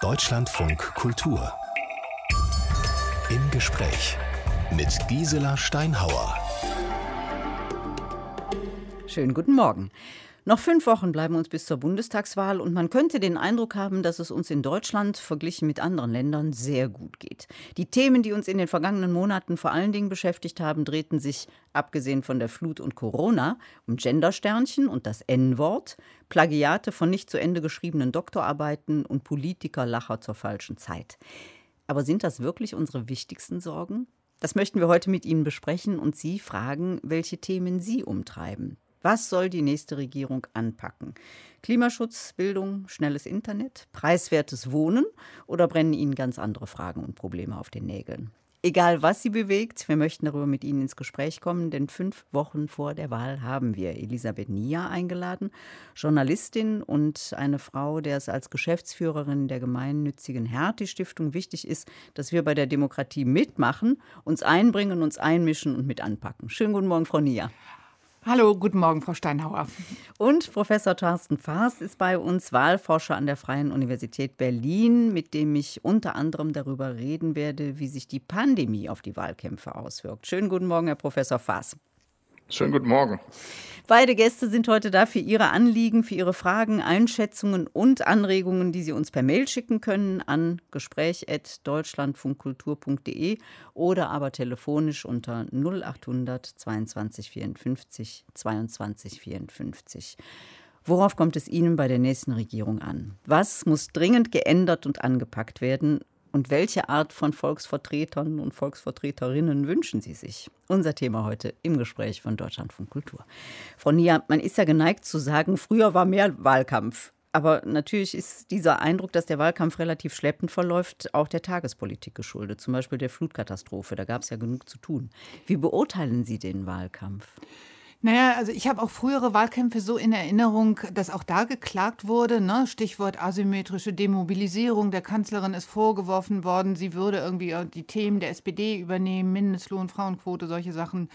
Deutschlandfunk Kultur. Im Gespräch mit Gisela Steinhauer. Schönen guten Morgen. Noch fünf Wochen bleiben uns bis zur Bundestagswahl und man könnte den Eindruck haben, dass es uns in Deutschland verglichen mit anderen Ländern sehr gut geht. Die Themen, die uns in den vergangenen Monaten vor allen Dingen beschäftigt haben, drehten sich, abgesehen von der Flut und Corona, um Gendersternchen und das N-Wort, Plagiate von nicht zu Ende geschriebenen Doktorarbeiten und Politikerlacher zur falschen Zeit. Aber sind das wirklich unsere wichtigsten Sorgen? Das möchten wir heute mit Ihnen besprechen und Sie fragen, welche Themen Sie umtreiben. Was soll die nächste Regierung anpacken? Klimaschutz, Bildung, schnelles Internet, preiswertes Wohnen oder brennen Ihnen ganz andere Fragen und Probleme auf den Nägeln? Egal, was Sie bewegt, wir möchten darüber mit Ihnen ins Gespräch kommen, denn fünf Wochen vor der Wahl haben wir Elisabeth Nia eingeladen, Journalistin und eine Frau, der es als Geschäftsführerin der gemeinnützigen Hertie-Stiftung wichtig ist, dass wir bei der Demokratie mitmachen, uns einbringen, uns einmischen und mit anpacken. Schönen guten Morgen, Frau Nia. Hallo, guten Morgen, Frau Steinhauer. Und Professor Thorsten Faas ist bei uns Wahlforscher an der Freien Universität Berlin, mit dem ich unter anderem darüber reden werde, wie sich die Pandemie auf die Wahlkämpfe auswirkt. Schönen guten Morgen, Herr Professor Faas. Schönen guten Morgen. Beide Gäste sind heute da für ihre Anliegen, für ihre Fragen, Einschätzungen und Anregungen, die sie uns per Mail schicken können an gespräch.deutschlandfunkkultur.de oder aber telefonisch unter 0800 22 54 22 54. Worauf kommt es Ihnen bei der nächsten Regierung an? Was muss dringend geändert und angepackt werden? Und welche Art von Volksvertretern und Volksvertreterinnen wünschen Sie sich? Unser Thema heute im Gespräch von Deutschlandfunk Kultur. Frau Nia, man ist ja geneigt zu sagen, früher war mehr Wahlkampf. Aber natürlich ist dieser Eindruck, dass der Wahlkampf relativ schleppend verläuft, auch der Tagespolitik geschuldet. Zum Beispiel der Flutkatastrophe. Da gab es ja genug zu tun. Wie beurteilen Sie den Wahlkampf? Naja, also ich habe auch frühere Wahlkämpfe so in Erinnerung, dass auch da geklagt wurde. Ne? Stichwort asymmetrische Demobilisierung. Der Kanzlerin ist vorgeworfen worden, sie würde irgendwie die Themen der SPD übernehmen, Mindestlohn, Frauenquote, solche Sachen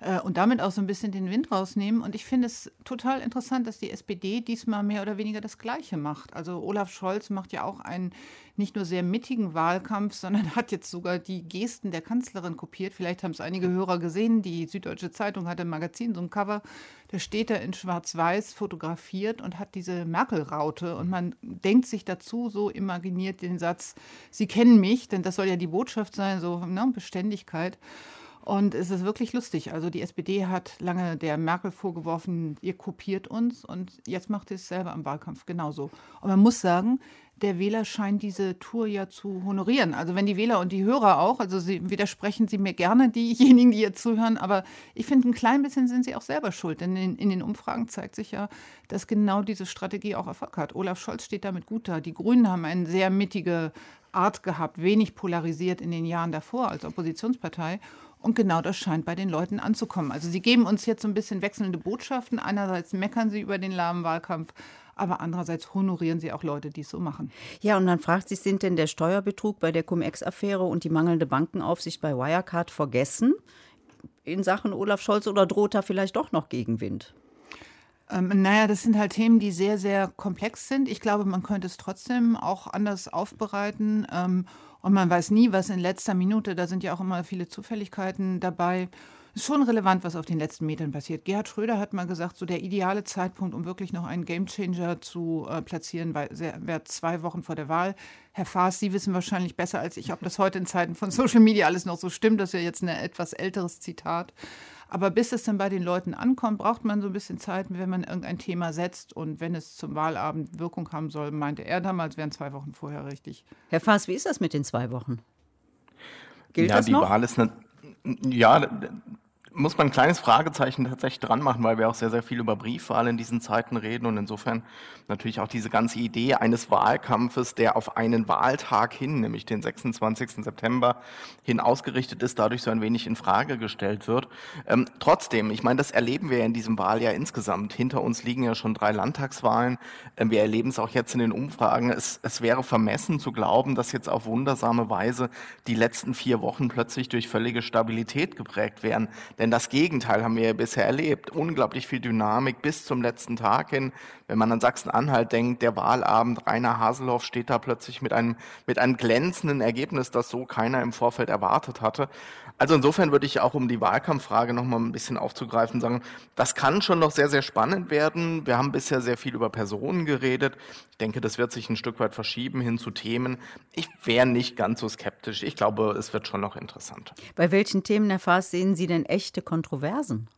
äh, und damit auch so ein bisschen den Wind rausnehmen. Und ich finde es total interessant, dass die SPD diesmal mehr oder weniger das Gleiche macht. Also Olaf Scholz macht ja auch einen nicht nur sehr mittigen Wahlkampf, sondern hat jetzt sogar die Gesten der Kanzlerin kopiert. Vielleicht haben es einige Hörer gesehen. Die Süddeutsche Zeitung hatte im Magazin so ein Cover. Da steht er in Schwarz-Weiß fotografiert und hat diese Merkel-Raute. Und man denkt sich dazu, so imaginiert den Satz, Sie kennen mich, denn das soll ja die Botschaft sein, so ne, Beständigkeit. Und es ist wirklich lustig. Also die SPD hat lange der Merkel vorgeworfen, ihr kopiert uns und jetzt macht sie es selber im Wahlkampf genauso. Und man muss sagen, der Wähler scheint diese Tour ja zu honorieren. Also wenn die Wähler und die Hörer auch, also sie widersprechen sie mir gerne, diejenigen, die jetzt zuhören, aber ich finde, ein klein bisschen sind sie auch selber schuld. Denn in, in den Umfragen zeigt sich ja, dass genau diese Strategie auch Erfolg hat. Olaf Scholz steht damit gut da. Die Grünen haben eine sehr mittige Art gehabt, wenig polarisiert in den Jahren davor als Oppositionspartei. Und genau das scheint bei den Leuten anzukommen. Also sie geben uns jetzt so ein bisschen wechselnde Botschaften. Einerseits meckern sie über den lahmen Wahlkampf, aber andererseits honorieren sie auch Leute, die es so machen. Ja, und man fragt sich, sind denn der Steuerbetrug bei der Cum-Ex-Affäre und die mangelnde Bankenaufsicht bei Wirecard vergessen in Sachen Olaf Scholz oder droht da vielleicht doch noch Gegenwind? Ähm, naja, das sind halt Themen, die sehr, sehr komplex sind. Ich glaube, man könnte es trotzdem auch anders aufbereiten. Ähm, und man weiß nie, was in letzter Minute, da sind ja auch immer viele Zufälligkeiten dabei. Ist schon relevant, was auf den letzten Metern passiert. Gerhard Schröder hat mal gesagt, so der ideale Zeitpunkt, um wirklich noch einen Gamechanger zu äh, platzieren, wäre zwei Wochen vor der Wahl. Herr Faas, Sie wissen wahrscheinlich besser als ich, ob das heute in Zeiten von Social Media alles noch so stimmt. Das ist ja jetzt ein etwas älteres Zitat. Aber bis es dann bei den Leuten ankommt, braucht man so ein bisschen Zeit, wenn man irgendein Thema setzt. Und wenn es zum Wahlabend Wirkung haben soll, meinte er damals, wären zwei Wochen vorher richtig. Herr Faas, wie ist das mit den zwei Wochen? Gilt ja, das noch? die Wahl ist eine, ja, muss man ein kleines Fragezeichen tatsächlich dran machen, weil wir auch sehr, sehr viel über Briefwahl in diesen Zeiten reden und insofern natürlich auch diese ganze Idee eines Wahlkampfes, der auf einen Wahltag hin, nämlich den 26. September hin ausgerichtet ist, dadurch so ein wenig in Frage gestellt wird. Ähm, trotzdem, ich meine, das erleben wir in diesem Wahljahr insgesamt. Hinter uns liegen ja schon drei Landtagswahlen. Ähm, wir erleben es auch jetzt in den Umfragen. Es, es wäre vermessen zu glauben, dass jetzt auf wundersame Weise die letzten vier Wochen plötzlich durch völlige Stabilität geprägt wären. Denn Denn das Gegenteil haben wir ja bisher erlebt. Unglaublich viel Dynamik bis zum letzten Tag hin. Wenn man an Sachsen-Anhalt denkt, der Wahlabend, Rainer Haselhoff steht da plötzlich mit einem, mit einem glänzenden Ergebnis, das so keiner im Vorfeld erwartet hatte. Also insofern würde ich auch, um die Wahlkampffrage nochmal ein bisschen aufzugreifen, sagen, das kann schon noch sehr, sehr spannend werden. Wir haben bisher sehr viel über Personen geredet. Ich denke, das wird sich ein Stück weit verschieben hin zu Themen. Ich wäre nicht ganz so skeptisch. Ich glaube, es wird schon noch interessant. Bei welchen Themen, Herr Faas, sehen Sie denn echte Kontroversen?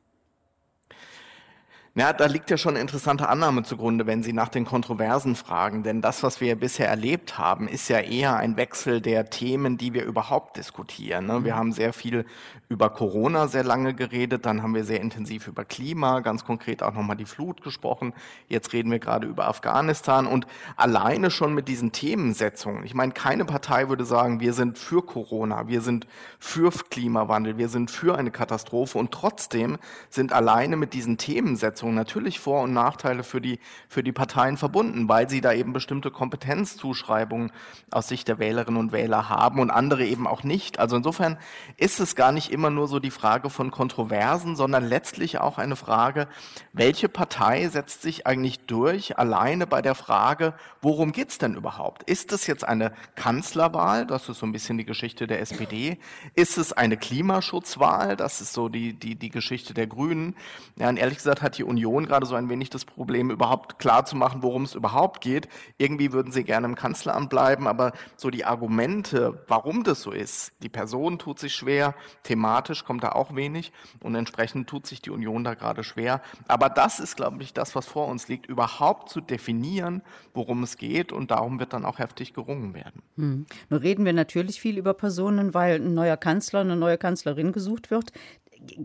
Ja, da liegt ja schon eine interessante Annahme zugrunde, wenn Sie nach den Kontroversen fragen. Denn das, was wir bisher erlebt haben, ist ja eher ein Wechsel der Themen, die wir überhaupt diskutieren. Ne? Wir mhm. haben sehr viel über Corona sehr lange geredet, dann haben wir sehr intensiv über Klima, ganz konkret auch nochmal die Flut gesprochen. Jetzt reden wir gerade über Afghanistan und alleine schon mit diesen Themensetzungen. Ich meine, keine Partei würde sagen, wir sind für Corona, wir sind für Klimawandel, wir sind für eine Katastrophe und trotzdem sind alleine mit diesen Themensetzungen Umsetzung natürlich Vor- und Nachteile für die, für die Parteien verbunden, weil sie da eben bestimmte Kompetenzzuschreibungen aus Sicht der Wählerinnen und Wähler haben und andere eben auch nicht. Also insofern ist es gar nicht immer nur so die Frage von Kontroversen, sondern letztlich auch eine Frage, welche Partei setzt sich eigentlich durch, alleine bei der Frage, worum geht es denn überhaupt? Ist es jetzt eine Kanzlerwahl? Das ist so ein bisschen die Geschichte der SPD. Ist es eine Klimaschutzwahl? Das ist so die, die, die Geschichte der Grünen. Ja, und ehrlich gesagt hat die Union gerade so ein wenig das Problem, überhaupt klar zu machen, worum es überhaupt geht. Irgendwie würden sie gerne im Kanzleramt bleiben, aber so die Argumente, warum das so ist, die Person tut sich schwer, thematisch kommt da auch wenig und entsprechend tut sich die Union da gerade schwer. Aber das ist, glaube ich, das, was vor uns liegt, überhaupt zu definieren, worum es geht und darum wird dann auch heftig gerungen werden. Hm. Nur reden wir natürlich viel über Personen, weil ein neuer Kanzler, eine neue Kanzlerin gesucht wird.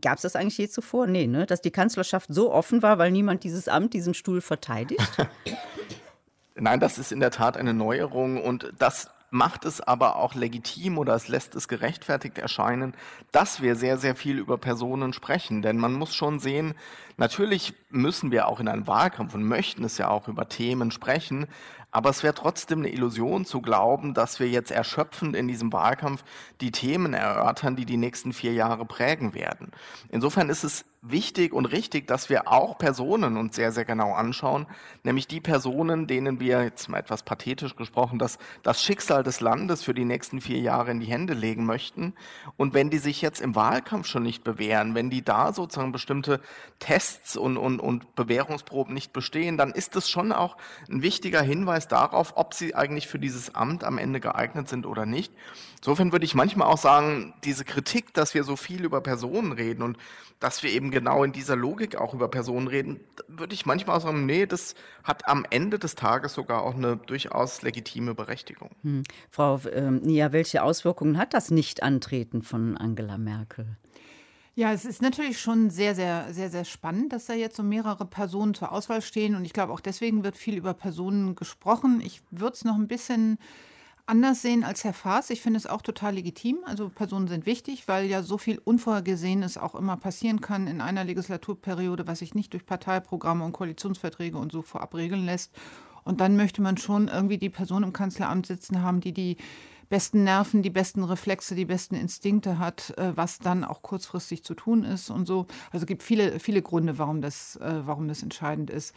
Gab es das eigentlich je zuvor? Nee, ne? Dass die Kanzlerschaft so offen war, weil niemand dieses Amt, diesen Stuhl verteidigt? Nein, das ist in der Tat eine Neuerung und das macht es aber auch legitim oder es lässt es gerechtfertigt erscheinen, dass wir sehr, sehr viel über Personen sprechen. Denn man muss schon sehen, natürlich müssen wir auch in einem Wahlkampf und möchten es ja auch über Themen sprechen, aber es wäre trotzdem eine Illusion zu glauben, dass wir jetzt erschöpfend in diesem Wahlkampf die Themen erörtern, die die nächsten vier Jahre prägen werden. Insofern ist es wichtig und richtig, dass wir auch Personen uns sehr, sehr genau anschauen, nämlich die Personen, denen wir, jetzt mal etwas pathetisch gesprochen, das, das Schicksal des Landes für die nächsten vier Jahre in die Hände legen möchten. Und wenn die sich jetzt im Wahlkampf schon nicht bewähren, wenn die da sozusagen bestimmte Tests und, und, und Bewährungsproben nicht bestehen, dann ist es schon auch ein wichtiger Hinweis darauf, ob sie eigentlich für dieses Amt am Ende geeignet sind oder nicht. Insofern würde ich manchmal auch sagen, diese Kritik, dass wir so viel über Personen reden und dass wir eben genau in dieser Logik auch über Personen reden, würde ich manchmal auch sagen, nee, das hat am Ende des Tages sogar auch eine durchaus legitime Berechtigung. Hm. Frau ähm, Nia, welche Auswirkungen hat das Nicht-Antreten von Angela Merkel? Ja, es ist natürlich schon sehr, sehr, sehr, sehr spannend, dass da jetzt so mehrere Personen zur Auswahl stehen. Und ich glaube, auch deswegen wird viel über Personen gesprochen. Ich würde es noch ein bisschen anders sehen als Herr Faas. Ich finde es auch total legitim. Also Personen sind wichtig, weil ja so viel Unvorhergesehenes auch immer passieren kann in einer Legislaturperiode, was sich nicht durch Parteiprogramme und Koalitionsverträge und so vorab regeln lässt. Und dann möchte man schon irgendwie die Person im Kanzleramt sitzen haben, die die besten Nerven, die besten Reflexe, die besten Instinkte hat, äh, was dann auch kurzfristig zu tun ist und so. Also es gibt viele, viele Gründe, warum das, äh, warum das entscheidend ist.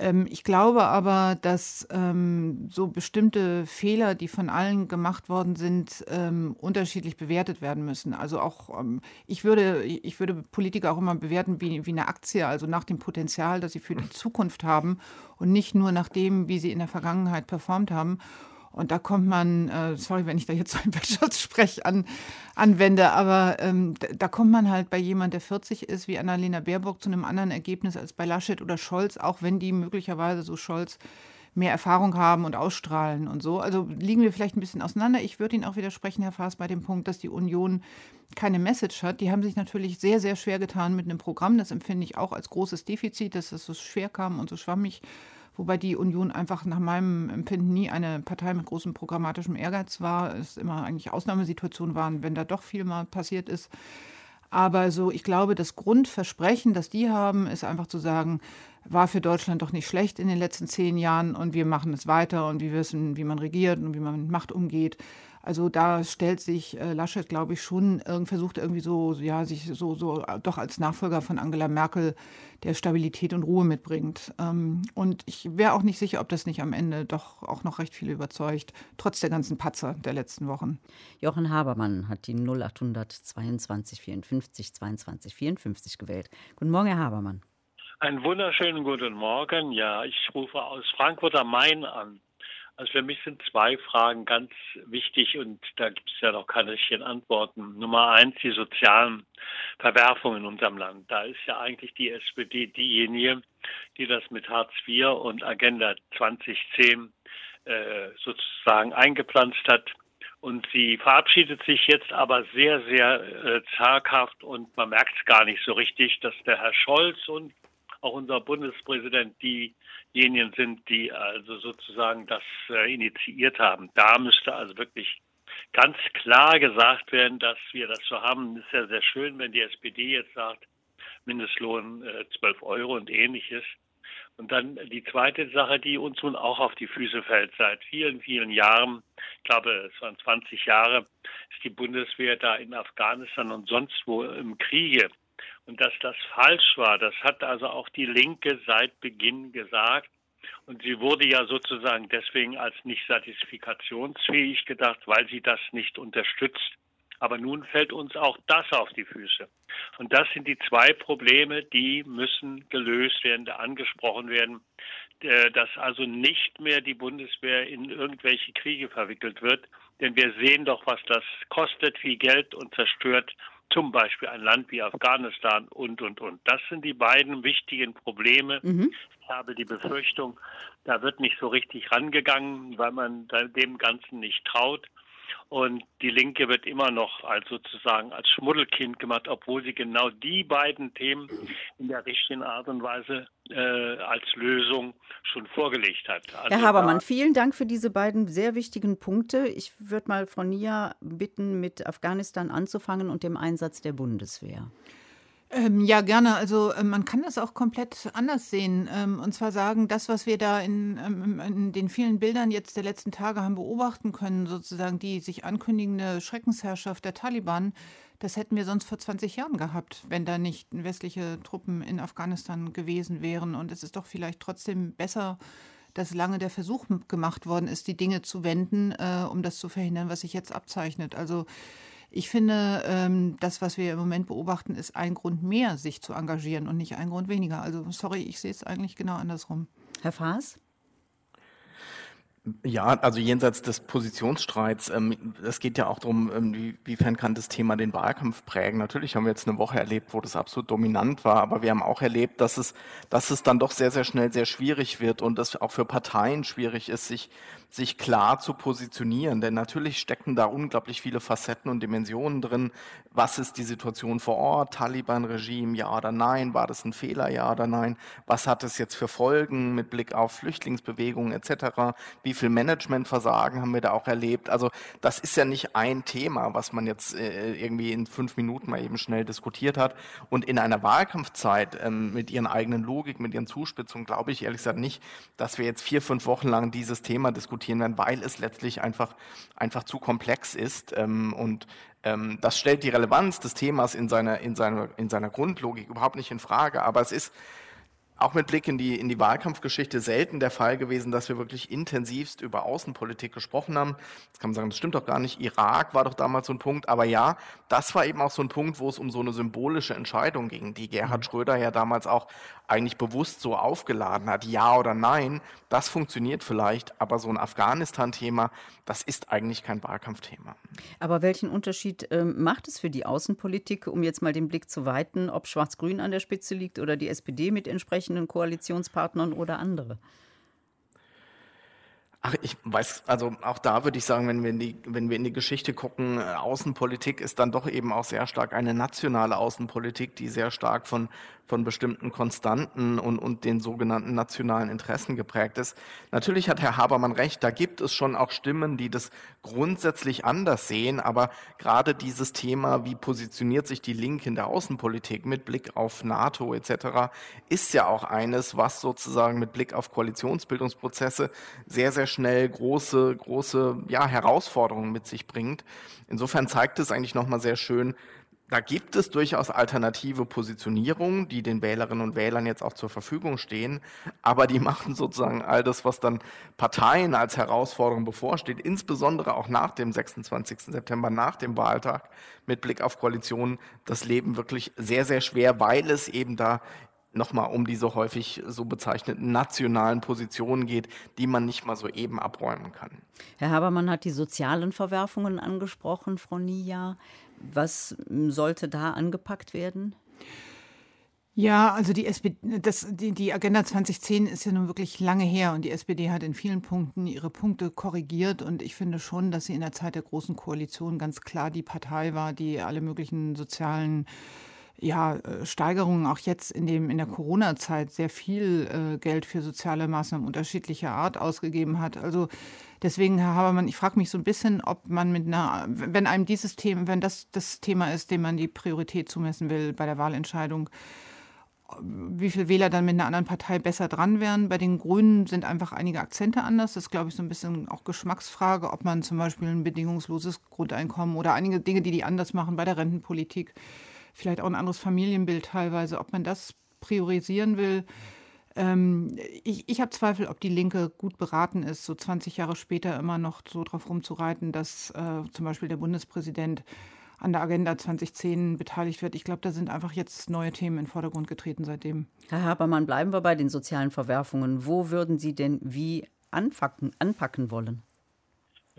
Ähm, ich glaube aber, dass ähm, so bestimmte Fehler, die von allen gemacht worden sind, ähm, unterschiedlich bewertet werden müssen. Also auch, ähm, ich, würde, ich würde Politiker auch immer bewerten wie, wie eine Aktie, also nach dem Potenzial, das sie für die Zukunft haben und nicht nur nach dem, wie sie in der Vergangenheit performt haben. Und da kommt man, äh, sorry, wenn ich da jetzt so einen Wirtschaftssprech an, anwende, aber ähm, da kommt man halt bei jemand, der 40 ist, wie Annalena Baerbock, zu einem anderen Ergebnis als bei Laschet oder Scholz, auch wenn die möglicherweise so Scholz mehr Erfahrung haben und ausstrahlen und so. Also liegen wir vielleicht ein bisschen auseinander. Ich würde Ihnen auch widersprechen, Herr Faas, bei dem Punkt, dass die Union keine Message hat. Die haben sich natürlich sehr, sehr schwer getan mit einem Programm. Das empfinde ich auch als großes Defizit, dass es so schwer kam und so schwammig wobei die Union einfach nach meinem Empfinden nie eine Partei mit großem programmatischem Ehrgeiz war. Es immer eigentlich Ausnahmesituationen waren, wenn da doch viel mal passiert ist. Aber so, ich glaube, das Grundversprechen, das die haben, ist einfach zu sagen, war für Deutschland doch nicht schlecht in den letzten zehn Jahren und wir machen es weiter und wir wissen, wie man regiert und wie man mit Macht umgeht. Also da stellt sich äh, Laschet, glaube ich, schon, äh, versucht irgendwie so, ja, sich so, so äh, doch als Nachfolger von Angela Merkel der Stabilität und Ruhe mitbringt. Ähm, und ich wäre auch nicht sicher, ob das nicht am Ende doch auch noch recht viele überzeugt, trotz der ganzen Patzer der letzten Wochen. Jochen Habermann hat die 0822 54 22 54 gewählt. Guten Morgen, Herr Habermann. Einen wunderschönen guten Morgen. Ja, ich rufe aus Frankfurt am Main an. Also für mich sind zwei Fragen ganz wichtig und da gibt es ja noch keine richtigen Antworten. Nummer eins, die sozialen Verwerfungen in unserem Land. Da ist ja eigentlich die SPD diejenige, die das mit Hartz IV und Agenda 2010 äh, sozusagen eingepflanzt hat. Und sie verabschiedet sich jetzt aber sehr, sehr äh, zaghaft und man merkt es gar nicht so richtig, dass der Herr Scholz und auch unser Bundespräsident diejenigen sind, die also sozusagen das äh, initiiert haben. Da müsste also wirklich ganz klar gesagt werden, dass wir das so haben. Es ist ja sehr schön, wenn die SPD jetzt sagt, Mindestlohn äh, 12 Euro und ähnliches. Und dann die zweite Sache, die uns nun auch auf die Füße fällt. Seit vielen, vielen Jahren, ich glaube, es waren 20 Jahre, ist die Bundeswehr da in Afghanistan und sonst wo im Kriege. Und dass das falsch war, das hat also auch die Linke seit Beginn gesagt. Und sie wurde ja sozusagen deswegen als nicht satisfikationsfähig gedacht, weil sie das nicht unterstützt. Aber nun fällt uns auch das auf die Füße. Und das sind die zwei Probleme, die müssen gelöst werden, angesprochen werden, äh, dass also nicht mehr die Bundeswehr in irgendwelche Kriege verwickelt wird. Denn wir sehen doch, was das kostet, viel Geld und zerstört zum Beispiel ein Land wie Afghanistan und, und, und. Das sind die beiden wichtigen Probleme. Mhm. Ich habe die Befürchtung, da wird nicht so richtig rangegangen, weil man dem Ganzen nicht traut. Und die Linke wird immer noch als sozusagen als Schmuddelkind gemacht, obwohl sie genau die beiden Themen in der richtigen Art und Weise äh, als Lösung schon vorgelegt hat. Also Herr Habermann, vielen Dank für diese beiden sehr wichtigen Punkte. Ich würde mal von Nia bitten, mit Afghanistan anzufangen und dem Einsatz der Bundeswehr. Ähm, ja, gerne. Also äh, man kann das auch komplett anders sehen. Ähm, und zwar sagen, das, was wir da in, ähm, in, den vielen Bildern jetzt der letzten Tage haben beobachten können, sozusagen die sich ankündigende Schreckensherrschaft der Taliban, das hätten wir sonst vor 20 Jahren gehabt, wenn da nicht westliche Truppen in Afghanistan gewesen wären. Und es ist doch vielleicht trotzdem besser, dass lange der Versuch gemacht worden ist, die Dinge zu wenden, äh, um das zu verhindern, was sich jetzt abzeichnet. Also ich finde, ähm, das, was wir im Moment beobachten, ist ein Grund mehr, sich zu engagieren und nicht ein Grund weniger. Also sorry, ich sehe es eigentlich genau andersrum. Herr Faas? Ja, also jenseits des Positionsstreits, ähm, es geht ja auch darum, ähm, wie, wiefern kann das Thema den Wahlkampf prägen. Natürlich haben wir jetzt eine Woche erlebt, wo das absolut dominant war, aber wir haben auch erlebt, dass es, dass es dann doch sehr, sehr schnell sehr schwierig wird und es auch für Parteien schwierig ist, sich sich klar zu positionieren. Denn natürlich stecken da unglaublich viele Facetten und Dimensionen drin. Was ist die Situation vor Ort? Taliban-Regime, ja oder nein? War das ein Fehler, ja oder nein? Was hat es jetzt für Folgen mit Blick auf Flüchtlingsbewegungen etc.? Wie viel Managementversagen haben wir da auch erlebt? Also das ist ja nicht ein Thema, was man jetzt äh, irgendwie in fünf Minuten mal eben schnell diskutiert hat. Und in einer Wahlkampfzeit ähm, mit ihren eigenen Logik, mit ihren Zuspitzungen, glaube ich ehrlich gesagt nicht, dass wir jetzt vier, fünf Wochen lang dieses Thema diskutieren werden, weil es letztlich einfach, einfach zu komplex ist. Ähm, und ähm, das stellt die Relevanz des Themas in seiner, in, seiner, in seiner Grundlogik überhaupt nicht in Frage. Aber es ist auch mit Blick in die, in die Wahlkampfgeschichte selten der Fall gewesen, dass wir wirklich intensivst über Außenpolitik gesprochen haben. Jetzt kann man sagen, das stimmt doch gar nicht. Irak war doch damals so ein Punkt. Aber ja, das war eben auch so ein Punkt, wo es um so eine symbolische Entscheidung ging, die Gerhard mhm. Schröder ja damals auch eigentlich bewusst so aufgeladen hat. Ja oder nein, das funktioniert vielleicht. Aber so ein Afghanistan-Thema, das ist eigentlich kein Wahlkampfthema. Aber welchen Unterschied äh, macht es für die Außenpolitik, um jetzt mal den Blick zu weiten, ob Schwarz-Grün an der Spitze liegt oder die SPD mit entsprechend entsprechenden Koalitionspartnern oder andere? Ach, ich weiß, also auch da würde ich sagen, wenn wir in die, wenn wir in die Geschichte gucken, äh, Außenpolitik ist dann doch eben auch sehr stark eine nationale Außenpolitik, die sehr stark von von bestimmten Konstanten und, und den sogenannten nationalen Interessen geprägt ist. Natürlich hat Herr Habermann recht, da gibt es schon auch Stimmen, die das grundsätzlich anders sehen, aber gerade dieses Thema, wie positioniert sich die Linke in der Außenpolitik mit Blick auf NATO etc., ist ja auch eines, was sozusagen mit Blick auf Koalitionsbildungsprozesse sehr, sehr schnell große, große ja, Herausforderungen mit sich bringt. Insofern zeigt es eigentlich nochmal sehr schön, da gibt es durchaus alternative Positionierungen, die den Wählerinnen und Wählern jetzt auch zur Verfügung stehen, aber die machen sozusagen all das, was dann Parteien als Herausforderung bevorsteht, insbesondere auch nach dem 26. September, nach dem Wahltag mit Blick auf Koalitionen, das Leben wirklich sehr, sehr schwer, weil es eben da nochmal um diese häufig so bezeichneten nationalen Positionen geht, die man nicht mal so eben abräumen kann. Herr Habermann hat die sozialen Verwerfungen angesprochen, Frau Nia. Was sollte da angepackt werden? Ja, also die, SPD, das, die, die, Agenda 2010 ist ja nun wirklich lange her und die SPD hat in vielen Punkten ihre Punkte korrigiert und ich finde schon, dass sie in der Zeit der Großen Koalition ganz klar die Partei war, die alle möglichen sozialen ja, äh, Steigerungen auch jetzt in, dem, in der Corona-Zeit sehr viel äh, Geld für soziale Maßnahmen unterschiedlicher Art ausgegeben hat. Also deswegen, Herr Habermann, ich frage mich so ein bisschen, ob man mit einer, wenn einem dieses Thema, wenn das das Thema ist, dem man die Priorität zumessen will bei der Wahlentscheidung, wie viele Wähler dann mit einer anderen Partei besser dran wären. Bei den Grünen sind einfach einige Akzente anders. Das ist, glaube ich, so ein bisschen auch Geschmacksfrage, ob man zum Beispiel ein bedingungsloses Grundeinkommen oder einige Dinge, die die anders machen bei der Rentenpolitik vielleicht auch ein anderes Familienbild teilweise, ob man das priorisieren will. Ähm, ich ich habe Zweifel, ob die Linke gut beraten ist, so 20 Jahre später immer noch so drauf rumzureiten, dass äh, zum Beispiel der Bundespräsident an der Agenda 2010 beteiligt wird. Ich glaube, da sind einfach jetzt neue Themen in den Vordergrund getreten seitdem. Herr Habermann, bleiben wir bei den sozialen Verwerfungen. Wo würden Sie denn wie anpacken, anpacken wollen?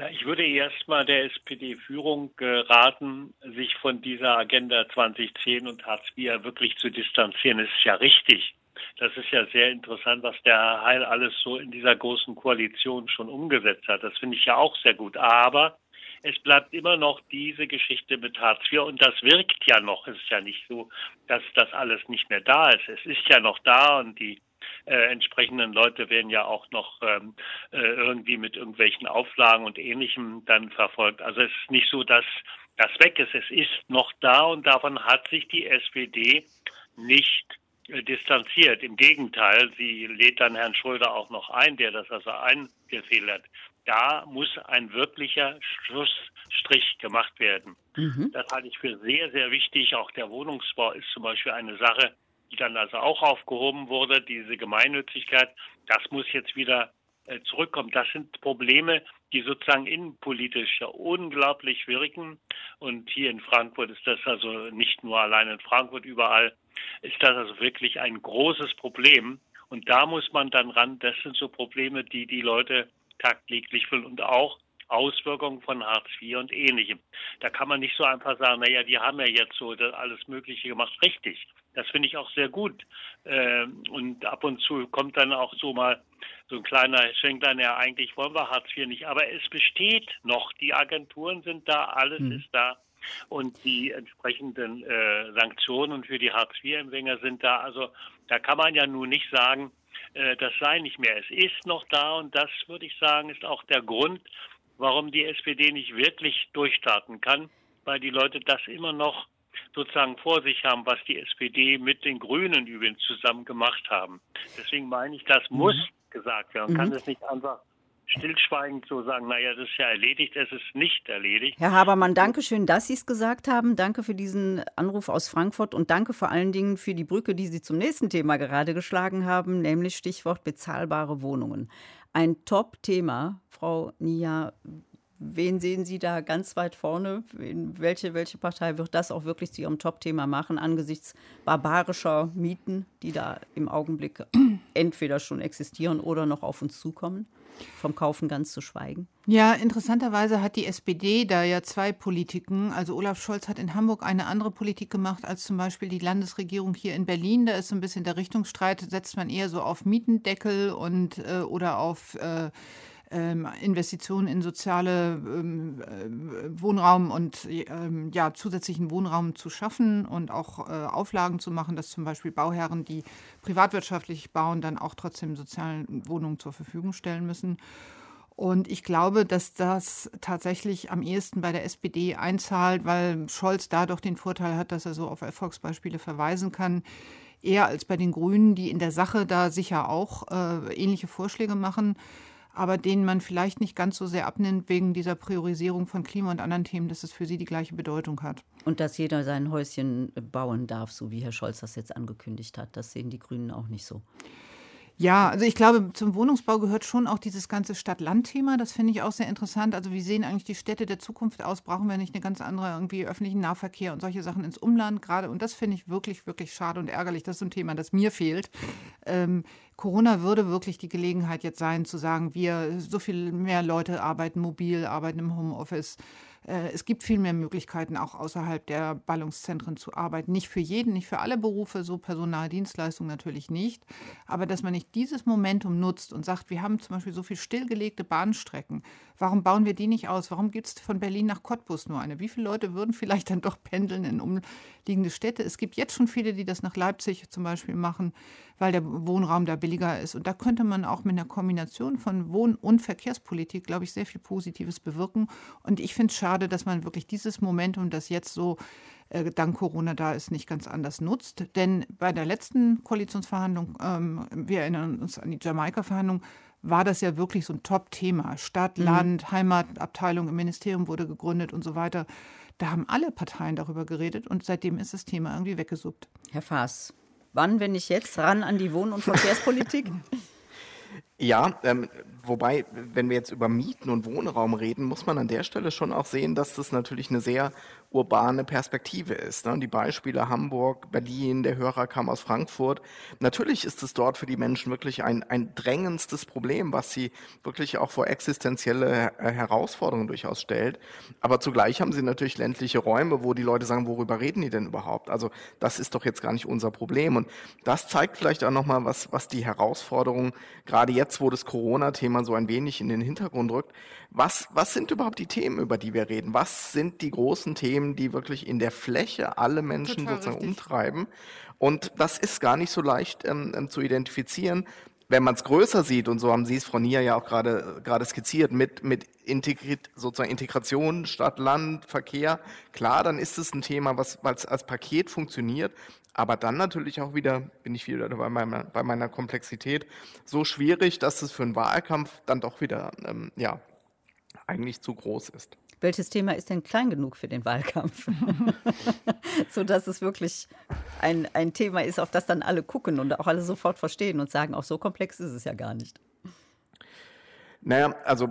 Ich würde erstmal der SPD-Führung äh, raten, sich von dieser Agenda 2010 und Hartz IV wirklich zu distanzieren. Das ist ja richtig. Das ist ja sehr interessant, was der Herr Heil alles so in dieser großen Koalition schon umgesetzt hat. Das finde ich ja auch sehr gut. Aber es bleibt immer noch diese Geschichte mit Hartz IV und das wirkt ja noch. Es ist ja nicht so, dass das alles nicht mehr da ist. Es ist ja noch da und die äh, entsprechenden Leute werden ja auch noch ähm, äh, irgendwie mit irgendwelchen Auflagen und Ähnlichem dann verfolgt. Also es ist nicht so, dass das weg ist. Es ist noch da und davon hat sich die SPD nicht äh, distanziert. Im Gegenteil, sie lädt dann Herrn Schröder auch noch ein, der das also eingefehlt Da muss ein wirklicher Schlussstrich gemacht werden. Mhm. Das halte ich für sehr, sehr wichtig. Auch der Wohnungsbau ist zum Beispiel eine Sache, die dann also auch aufgehoben wurde, diese Gemeinnützigkeit, das muss jetzt wieder äh, zurückkommen. Das sind Probleme, die sozusagen innenpolitisch unglaublich wirken. Und hier in Frankfurt ist das also nicht nur allein in Frankfurt, überall ist das also wirklich ein großes Problem. Und da muss man dann ran. Das sind so Probleme, die die Leute tagtäglich fühlen und auch Auswirkungen von Hartz IV und ähnlichem. Da kann man nicht so einfach sagen, naja, die haben ja jetzt so alles Mögliche gemacht. Richtig. Das finde ich auch sehr gut. Ähm, und ab und zu kommt dann auch so mal so ein kleiner Schenk dann, ja, eigentlich wollen wir Hartz IV nicht. Aber es besteht noch. Die Agenturen sind da, alles mhm. ist da. Und die entsprechenden äh, Sanktionen für die Hartz-IV-Empfänger sind da. Also da kann man ja nun nicht sagen, äh, das sei nicht mehr. Es ist noch da und das würde ich sagen, ist auch der Grund, warum die SPD nicht wirklich durchstarten kann, weil die Leute das immer noch sozusagen vor sich haben, was die SPD mit den Grünen übrigens zusammen gemacht haben. Deswegen meine ich, das mhm. muss gesagt werden. Man mhm. kann es nicht einfach stillschweigend so sagen, naja, das ist ja erledigt, es ist nicht erledigt. Herr Habermann, danke schön, dass Sie es gesagt haben. Danke für diesen Anruf aus Frankfurt und danke vor allen Dingen für die Brücke, die Sie zum nächsten Thema gerade geschlagen haben, nämlich Stichwort bezahlbare Wohnungen. Ein Top-Thema, Frau Nia. Wen sehen Sie da ganz weit vorne? Welche, welche Partei wird das auch wirklich zu ihrem Top-Thema machen, angesichts barbarischer Mieten, die da im Augenblick entweder schon existieren oder noch auf uns zukommen? Vom Kaufen ganz zu schweigen. Ja, interessanterweise hat die SPD da ja zwei Politiken. Also Olaf Scholz hat in Hamburg eine andere Politik gemacht als zum Beispiel die Landesregierung hier in Berlin. Da ist so ein bisschen der Richtungsstreit, setzt man eher so auf Mietendeckel und äh, oder auf äh, ähm, Investitionen in soziale ähm, äh, Wohnraum und ähm, ja, zusätzlichen Wohnraum zu schaffen und auch äh, Auflagen zu machen, dass zum Beispiel Bauherren, die privatwirtschaftlich bauen, dann auch trotzdem soziale Wohnungen zur Verfügung stellen müssen. Und ich glaube, dass das tatsächlich am ehesten bei der SPD einzahlt, weil Scholz dadurch den Vorteil hat, dass er so auf Erfolgsbeispiele verweisen kann, eher als bei den Grünen, die in der Sache da sicher auch äh, ähnliche Vorschläge machen aber denen man vielleicht nicht ganz so sehr abnimmt wegen dieser Priorisierung von Klima und anderen Themen, dass es für sie die gleiche Bedeutung hat. Und dass jeder sein Häuschen bauen darf, so wie Herr Scholz das jetzt angekündigt hat. Das sehen die Grünen auch nicht so. Ja, also ich glaube, zum Wohnungsbau gehört schon auch dieses ganze Stadt-Land-Thema. Das finde ich auch sehr interessant. Also wie sehen eigentlich die Städte der Zukunft aus? Brauchen wir nicht eine ganz andere irgendwie öffentlichen Nahverkehr und solche Sachen ins Umland gerade? Und das finde ich wirklich, wirklich schade und ärgerlich. Das ist ein Thema, das mir fehlt. Ähm, Corona würde wirklich die Gelegenheit jetzt sein, zu sagen, wir, so viel mehr Leute arbeiten mobil, arbeiten im Homeoffice. Äh, es gibt viel mehr Möglichkeiten, auch außerhalb der Ballungszentren zu arbeiten. Nicht für jeden, nicht für alle Berufe, so Personaldienstleistung natürlich nicht. Aber dass man nicht dieses Momentum nutzt und sagt, wir haben zum Beispiel so viel stillgelegte Bahnstrecken. Warum bauen wir die nicht aus? Warum gibt es von Berlin nach Cottbus nur eine? Wie viele Leute würden vielleicht dann doch pendeln in umliegende Städte? Es gibt jetzt schon viele, die das nach Leipzig zum Beispiel machen, weil der Wohnraum da billiger ist. Und da könnte man auch mit einer Kombination von Wohn- und Verkehrspolitik, glaube ich, sehr viel Positives bewirken. Und ich finde es schade, dass man wirklich dieses Momentum, das jetzt so äh, dank Corona da ist, nicht ganz anders nutzt. Denn bei der letzten Koalitionsverhandlung, ähm, wir erinnern uns an die Jamaika-Verhandlung, war das ja wirklich so ein Top-Thema. Stadt, mhm. Land, Heimatabteilung im Ministerium wurde gegründet und so weiter. Da haben alle Parteien darüber geredet und seitdem ist das Thema irgendwie weggesuppt. Herr Faas, wann, wenn nicht jetzt, ran an die Wohn- und Verkehrspolitik? Ja, ähm, wobei, wenn wir jetzt über Mieten und Wohnraum reden, muss man an der Stelle schon auch sehen, dass das natürlich eine sehr urbane Perspektive ist. Ne? Die Beispiele Hamburg, Berlin, der Hörer kam aus Frankfurt. Natürlich ist es dort für die Menschen wirklich ein, ein drängendstes Problem, was sie wirklich auch vor existenzielle äh, Herausforderungen durchaus stellt. Aber zugleich haben sie natürlich ländliche Räume, wo die Leute sagen, worüber reden die denn überhaupt? Also das ist doch jetzt gar nicht unser Problem. Und das zeigt vielleicht auch nochmal, was, was die Herausforderungen, gerade jetzt, wo das Corona-Thema so ein wenig in den Hintergrund rückt, was, was sind überhaupt die Themen, über die wir reden? Was sind die großen Themen, die wirklich in der Fläche alle Menschen Total sozusagen richtig. umtreiben? Und das ist gar nicht so leicht ähm, ähm zu identifizieren. Wenn man es größer sieht, und so haben Sie es, Frau Nia, ja auch gerade gerade skizziert, mit, mit Integrit, sozusagen Integration, Stadt, Land, Verkehr, klar, dann ist es ein Thema, was, was als Paket funktioniert, aber dann natürlich auch wieder, bin ich wieder bei meiner, bei meiner Komplexität, so schwierig, dass es für einen Wahlkampf dann doch wieder ähm, ja, eigentlich zu groß ist. Welches Thema ist denn klein genug für den Wahlkampf? Sodass es wirklich ein, ein Thema ist, auf das dann alle gucken und auch alle sofort verstehen und sagen, auch so komplex ist es ja gar nicht. Naja, also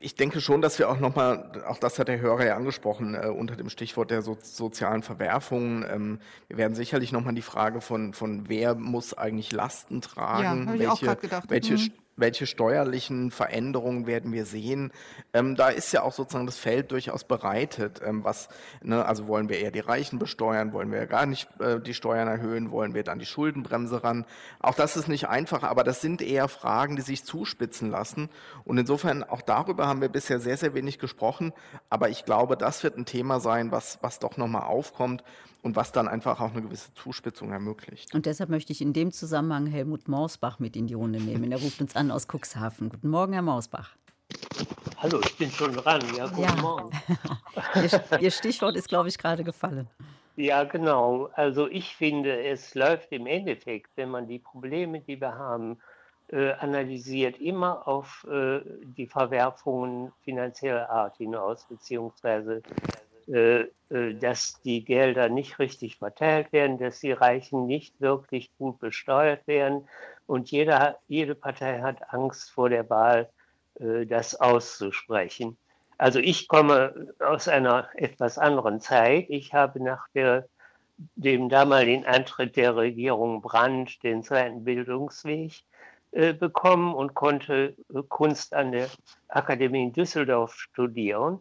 ich denke schon, dass wir auch nochmal, auch das hat der Hörer ja angesprochen, äh, unter dem Stichwort der so, sozialen Verwerfungen. Ähm, wir werden sicherlich nochmal die Frage von, von wer muss eigentlich Lasten tragen, ja, welche, welche, mhm welche steuerlichen Veränderungen werden wir sehen. Ähm, da ist ja auch sozusagen das Feld durchaus bereitet. Ähm, was, ne, also wollen wir eher die Reichen besteuern, wollen wir gar nicht äh, die Steuern erhöhen, wollen wir dann die Schuldenbremse ran. Auch das ist nicht einfach, aber das sind eher Fragen, die sich zuspitzen lassen. Und insofern auch darüber haben wir bisher sehr, sehr wenig gesprochen. Aber ich glaube, das wird ein Thema sein, was, was doch nochmal aufkommt und was dann einfach auch eine gewisse Zuspitzung ermöglicht. Und deshalb möchte ich in dem Zusammenhang Helmut Mausbach mit in die Runde nehmen. Er ruft uns an aus Cuxhaven. Guten Morgen, Herr Mausbach. Hallo, ich bin schon dran. Ja, guten ja. Morgen. Ihr Stichwort ist, glaube ich, gerade gefallen. Ja, genau. Also ich finde, es läuft im Endeffekt, wenn man die Probleme, die wir haben, äh, analysiert, immer auf äh, die Verwerfungen finanzieller Art hinaus, beziehungsweise äh, äh, dass die Gelder nicht richtig verteilt werden, dass die Reichen nicht wirklich gut besteuert werden. Und jeder, jede Partei hat Angst vor der Wahl, äh, das auszusprechen. Also ich komme aus einer etwas anderen Zeit. Ich habe nach der, dem damaligen Antritt der Regierung Brandt den zweiten Bildungsweg äh, bekommen und konnte Kunst an der Akademie in Düsseldorf studieren.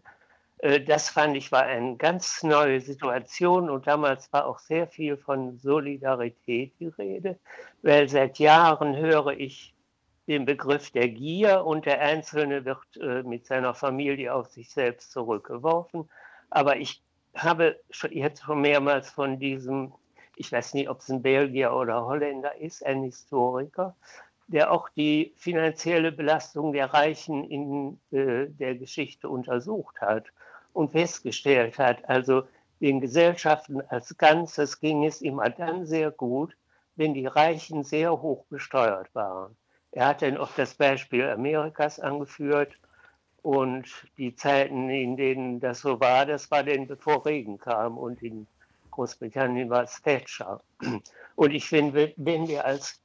Äh, das fand ich war eine ganz neue Situation und damals war auch sehr viel von Solidarität die Rede, weil seit Jahren höre ich den Begriff der Gier und der Einzelne wird äh, mit seiner Familie auf sich selbst zurückgeworfen. Aber ich habe jetzt schon mehrmals von diesem, ich weiß nicht, ob es ein Belgier oder Holländer ist, ein Historiker, der auch die finanzielle Belastung der Reichen in äh, der Geschichte untersucht hat und festgestellt hat, also den Gesellschaften als Ganzes ging es immer dann sehr gut, wenn die Reichen sehr hoch besteuert waren. Er hat dann auch das Beispiel Amerikas angeführt und die Zeiten, in denen das so war, das war denn bevor Regen kam und in Großbritannien war es Thatcher. Und ich finde, wenn wir als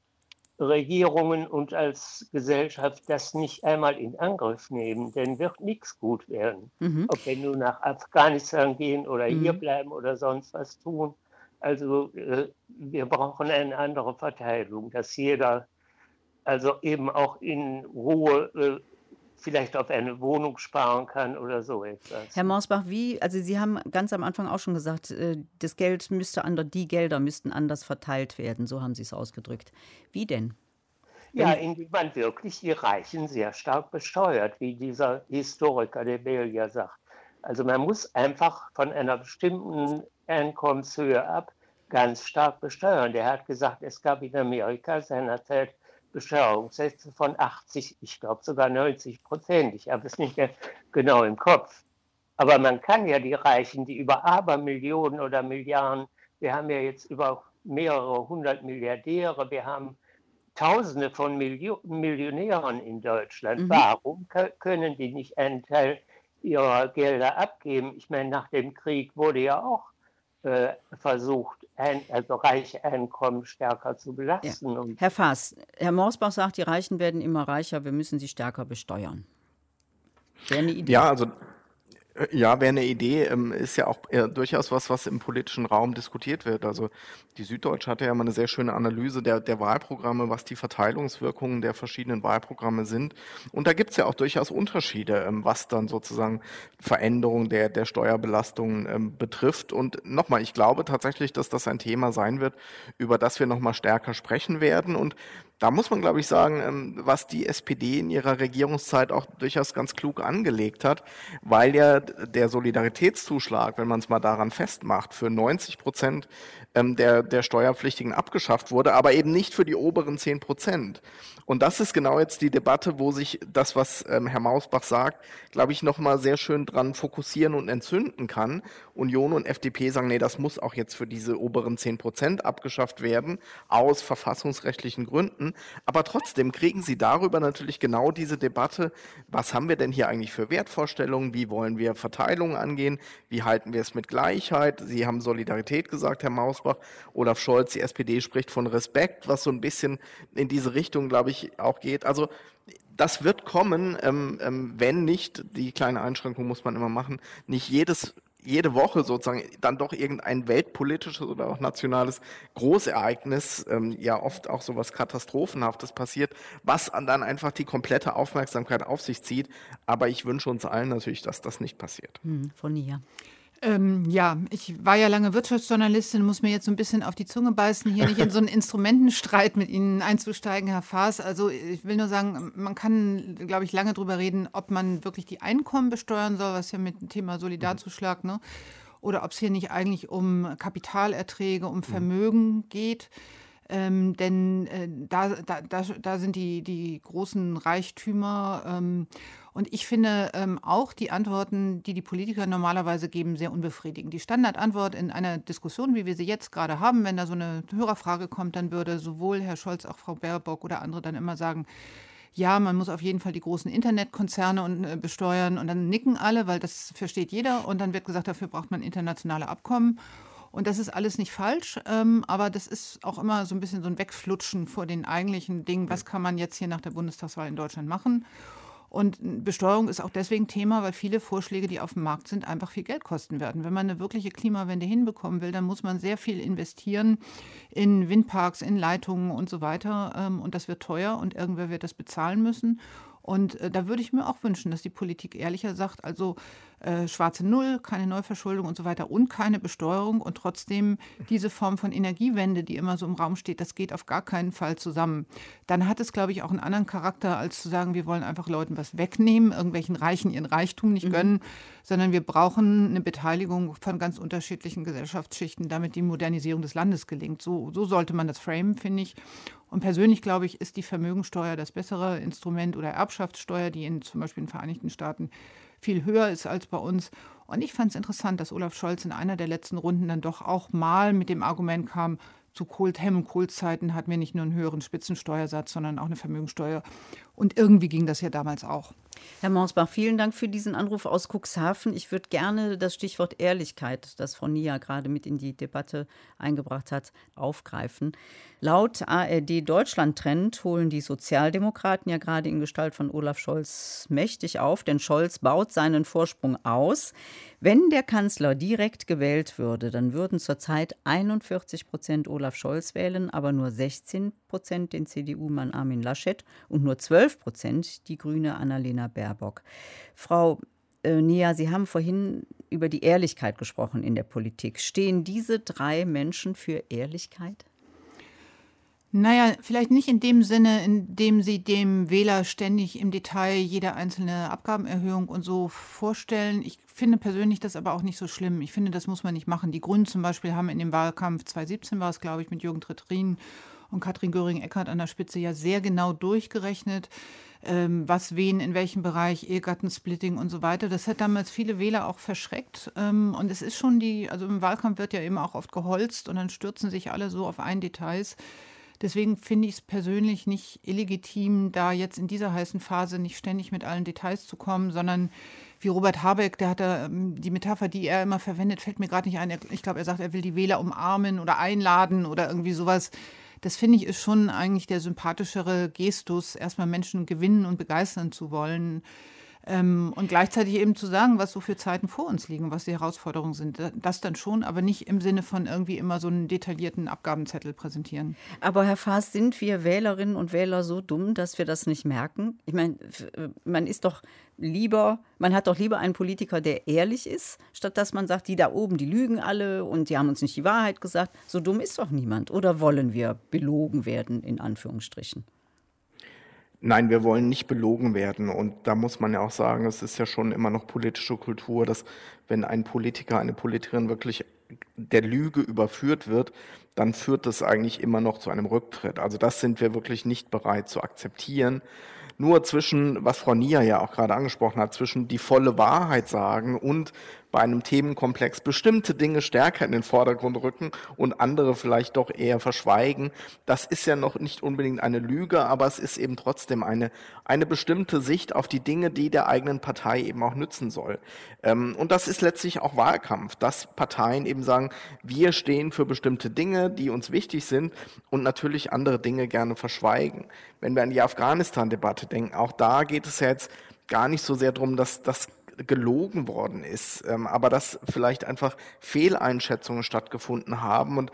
Regierungen und als Gesellschaft das nicht einmal in Angriff nehmen, dann wird nichts gut werden. Mhm. Ob wir nur nach Afghanistan gehen oder mhm. hier bleiben oder sonst was tun. Also äh, wir brauchen eine andere Verteilung, dass jeder also eben auch in Ruhe äh, vielleicht auf eine Wohnung sparen kann oder so etwas. Herr Mausbach, wie, also Sie haben ganz am Anfang auch schon gesagt, äh, das Geld müsste anders, die Gelder müssten anders verteilt werden, so haben Sie es ausgedrückt. Wie denn? Ja, indem man wirklich die Reichen sehr stark besteuert, wie dieser Historiker der Belgier sagt. Also man muss einfach von einer bestimmten Einkommenshöhe ab ganz stark besteuern. Der hat gesagt, es gab in Amerika seinerzeit Besteuerungssätze von 80, ich glaube sogar 90 Prozent. Ich habe es nicht mehr genau im Kopf. Aber man kann ja die Reichen, die über Abermillionen oder Milliarden, wir haben ja jetzt über mehrere hundert Milliardäre, wir haben Tausende von Milio Millionären in Deutschland. Mhm. Warum können die nicht einen Teil ihrer Gelder abgeben? Ich meine, nach dem Krieg wurde ja auch äh, versucht, ein, also reiche Einkommen stärker zu belasten. Ja. Herr Faas, Herr Morsbach sagt, die Reichen werden immer reicher, wir müssen sie stärker besteuern. Wäre eine Idee. Ja, also ja, wäre eine Idee, ähm, ist ja auch äh, durchaus was, was im politischen Raum diskutiert wird. Also die Süddeutsche hatte ja mal eine sehr schöne Analyse der, der Wahlprogramme, was die Verteilungswirkungen der verschiedenen Wahlprogramme sind. Und da gibt es ja auch durchaus Unterschiede, ähm, was dann sozusagen Veränderung der, der Steuerbelastung ähm, betrifft. Und nochmal, ich glaube tatsächlich, dass das ein Thema sein wird, über das wir nochmal stärker sprechen werden. Und da muss man, glaube ich, sagen, ähm, was die SPD in ihrer Regierungszeit auch durchaus ganz klug angelegt hat, weil ja der Solidaritätszuschlag, wenn man es mal daran festmacht, für 90 Prozent ähm, der, der Steuerpflichtigen abgeschafft wurde, aber eben nicht für die oberen 10 Prozent. Und das ist genau jetzt die Debatte, wo sich das, was ähm, Herr Mausbach sagt, glaube ich, nochmal sehr schön dran fokussieren und entzünden kann. Union und FDP sagen, nee, das muss auch jetzt für diese oberen 10 Prozent abgeschafft werden, aus verfassungsrechtlichen Gründen. Aber trotzdem kriegen sie darüber natürlich genau diese Debatte, was haben wir denn hier eigentlich für Wertvorstellungen, wie wollen wir Verteilungen angehen, wie halten wir es mit Gleichheit. Sie haben Solidarität gesagt, Herr Mausbach. Olaf Scholz, die SPD spricht von Respekt, was so ein bisschen in diese Richtung, glaube ich, auch geht. Also das wird kommen, ähm, ähm, wenn nicht, die kleine Einschränkung muss man immer machen, nicht jedes jede Woche sozusagen dann doch irgendein weltpolitisches oder auch nationales Großereignis, ähm, ja oft auch so was Katastrophenhaftes passiert, was dann einfach die komplette Aufmerksamkeit auf sich zieht. Aber ich wünsche uns allen natürlich, dass das nicht passiert. Hm, von Nia. Ähm, ja, ich war ja lange Wirtschaftsjournalistin, muss mir jetzt so ein bisschen auf die Zunge beißen, hier nicht in so einen Instrumentenstreit mit Ihnen einzusteigen, Herr Faas. Also ich will nur sagen, man kann, glaube ich, lange drüber reden, ob man wirklich die Einkommen besteuern soll, was ja mit dem Thema Solidarzuschlag, ne? Oder ob es hier nicht eigentlich um Kapitalerträge, um Vermögen geht. Ähm, denn äh, da, da, da, da sind die, die großen Reichtümer. Ähm, und ich finde ähm, auch die Antworten, die die Politiker normalerweise geben, sehr unbefriedigend. Die Standardantwort in einer Diskussion, wie wir sie jetzt gerade haben, wenn da so eine Hörerfrage kommt, dann würde sowohl Herr Scholz, auch Frau Baerbock oder andere dann immer sagen, ja, man muss auf jeden Fall die großen Internetkonzerne und, äh, besteuern und dann nicken alle, weil das versteht jeder und dann wird gesagt, dafür braucht man internationale Abkommen. Und das ist alles nicht falsch, ähm, aber das ist auch immer so ein bisschen so ein Wegflutschen vor den eigentlichen Dingen. Was kann man jetzt hier nach der Bundestagswahl in Deutschland machen? Und Besteuerung ist auch deswegen Thema, weil viele Vorschläge, die auf dem Markt sind, einfach viel Geld kosten werden. Wenn man eine wirkliche Klimawende hinbekommen will, dann muss man sehr viel investieren in Windparks, in Leitungen und so weiter. Ähm, und das wird teuer und irgendwer wird das bezahlen müssen. Und äh, da würde ich mir auch wünschen, dass die Politik ehrlicher sagt, also äh, schwarze Null, keine Neuverschuldung und so weiter und keine Besteuerung und trotzdem diese Form von Energiewende, die immer so im Raum steht, das geht auf gar keinen Fall zusammen. Dann hat es, glaube ich, auch einen anderen Charakter, als zu sagen, wir wollen einfach Leuten was wegnehmen, irgendwelchen Reichen ihren Reichtum nicht mhm. gönnen, sondern wir brauchen eine Beteiligung von ganz unterschiedlichen Gesellschaftsschichten, damit die Modernisierung des Landes gelingt. So, so sollte man das framen, finde ich. Und persönlich glaube ich, ist die Vermögensteuer das bessere Instrument oder Erbschaftssteuer, die in zum Beispiel in den Vereinigten Staaten viel höher ist als bei uns. Und ich fand es interessant, dass Olaf Scholz in einer der letzten Runden dann doch auch mal mit dem Argument kam, zu Kohl, Helmut Kohls Zeiten hatten wir nicht nur einen höheren Spitzensteuersatz, sondern auch eine Vermögensteuer. Und irgendwie ging das ja damals auch. Herr Mausbach, vielen Dank für diesen Anruf aus Cuxhaven. Ich würde gerne das Stichwort Ehrlichkeit, das Frau Nia gerade mit in die Debatte eingebracht hat, aufgreifen. Laut ARD Deutschland Trend holen die Sozialdemokraten ja gerade in Gestalt von Olaf Scholz mächtig auf, denn Scholz baut seinen Vorsprung aus. Wenn der Kanzler direkt gewählt würde, dann würden zurzeit 41 Prozent Olaf Scholz wählen, aber nur 16 Prozent den CDU-Mann Armin Laschet und nur 12 Prozent die grüne Annalena Baerbock. Frau äh, Nia, Sie haben vorhin über die Ehrlichkeit gesprochen in der Politik. Stehen diese drei Menschen für Ehrlichkeit? Naja, vielleicht nicht in dem Sinne, in dem sie dem Wähler ständig im Detail jede einzelne Abgabenerhöhung und so vorstellen. Ich finde persönlich das aber auch nicht so schlimm. Ich finde, das muss man nicht machen. Die Grünen zum Beispiel haben in dem Wahlkampf 2017 war es, glaube ich, mit Jürgen Trittin und Katrin Göring-Eckardt an der Spitze ja sehr genau durchgerechnet, ähm, was wen in welchem Bereich, Ehegattensplitting und so weiter. Das hat damals viele Wähler auch verschreckt. Ähm, und es ist schon die, also im Wahlkampf wird ja eben auch oft geholzt und dann stürzen sich alle so auf ein Details. Deswegen finde ich es persönlich nicht illegitim, da jetzt in dieser heißen Phase nicht ständig mit allen Details zu kommen, sondern wie Robert Habeck, der hat da ähm, die Metapher, die er immer verwendet, fällt mir gerade nicht ein. Ich glaube, er sagt, er will die Wähler umarmen oder einladen oder irgendwie sowas. Das finde ich ist schon eigentlich der sympathischere Gestus, erstmal Menschen gewinnen und begeistern zu wollen. Ähm, und gleichzeitig eben zu sagen, was so für Zeiten vor uns liegen, was die Herausforderungen sind. Das dann schon, aber nicht im Sinne von irgendwie immer so einen detaillierten Abgabenzettel präsentieren. Aber Herr Faas, sind wir Wählerinnen und Wähler so dumm, dass wir das nicht merken? Ich meine, man ist doch lieber, man hat doch lieber einen Politiker, der ehrlich ist, statt dass man sagt, die da oben, die lügen alle und die haben uns nicht die Wahrheit gesagt. So dumm ist doch niemand. Oder wollen wir belogen werden, in Anführungsstrichen? Nein, wir wollen nicht belogen werden. Und da muss man ja auch sagen, es ist ja schon immer noch politische Kultur, dass wenn ein Politiker, eine Politikerin wirklich der Lüge überführt wird, dann führt das eigentlich immer noch zu einem Rücktritt. Also das sind wir wirklich nicht bereit zu akzeptieren nur zwischen, was Frau Nia ja auch gerade angesprochen hat, zwischen die volle Wahrheit sagen und bei einem Themenkomplex bestimmte Dinge stärker in den Vordergrund rücken und andere vielleicht doch eher verschweigen. Das ist ja noch nicht unbedingt eine Lüge, aber es ist eben trotzdem eine, eine bestimmte Sicht auf die Dinge, die der eigenen Partei eben auch nützen soll. Ähm, und das ist letztlich auch Wahlkampf, dass Parteien eben sagen, wir stehen für bestimmte Dinge, die uns wichtig sind und natürlich andere Dinge gerne verschweigen. Wenn wir an die Afghanistan-Debatte denken, auch da geht es ja jetzt gar nicht so sehr darum, dass das gelogen worden ist, ähm, aber dass vielleicht einfach Fehleinschätzungen stattgefunden haben. Und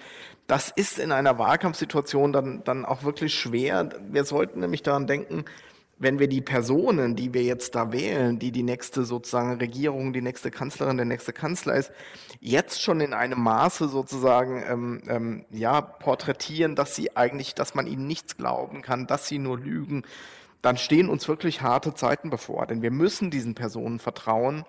das ist in einer Wahlkampfsituation dann, dann auch wirklich schwer. Wir sollten nämlich daran denken, wenn wir die Personen, die wir jetzt da wählen, die die nächste sozusagen Regierung, die nächste Kanzlerin, der nächste Kanzler ist, jetzt schon in einem Maße sozusagen ähm, ähm, ja porträtieren, dass sie eigentlich, dass man ihnen nichts glauben kann, dass sie nur lügen, dann stehen uns wirklich harte Zeiten bevor. Denn wir müssen diesen Personen vertrauen.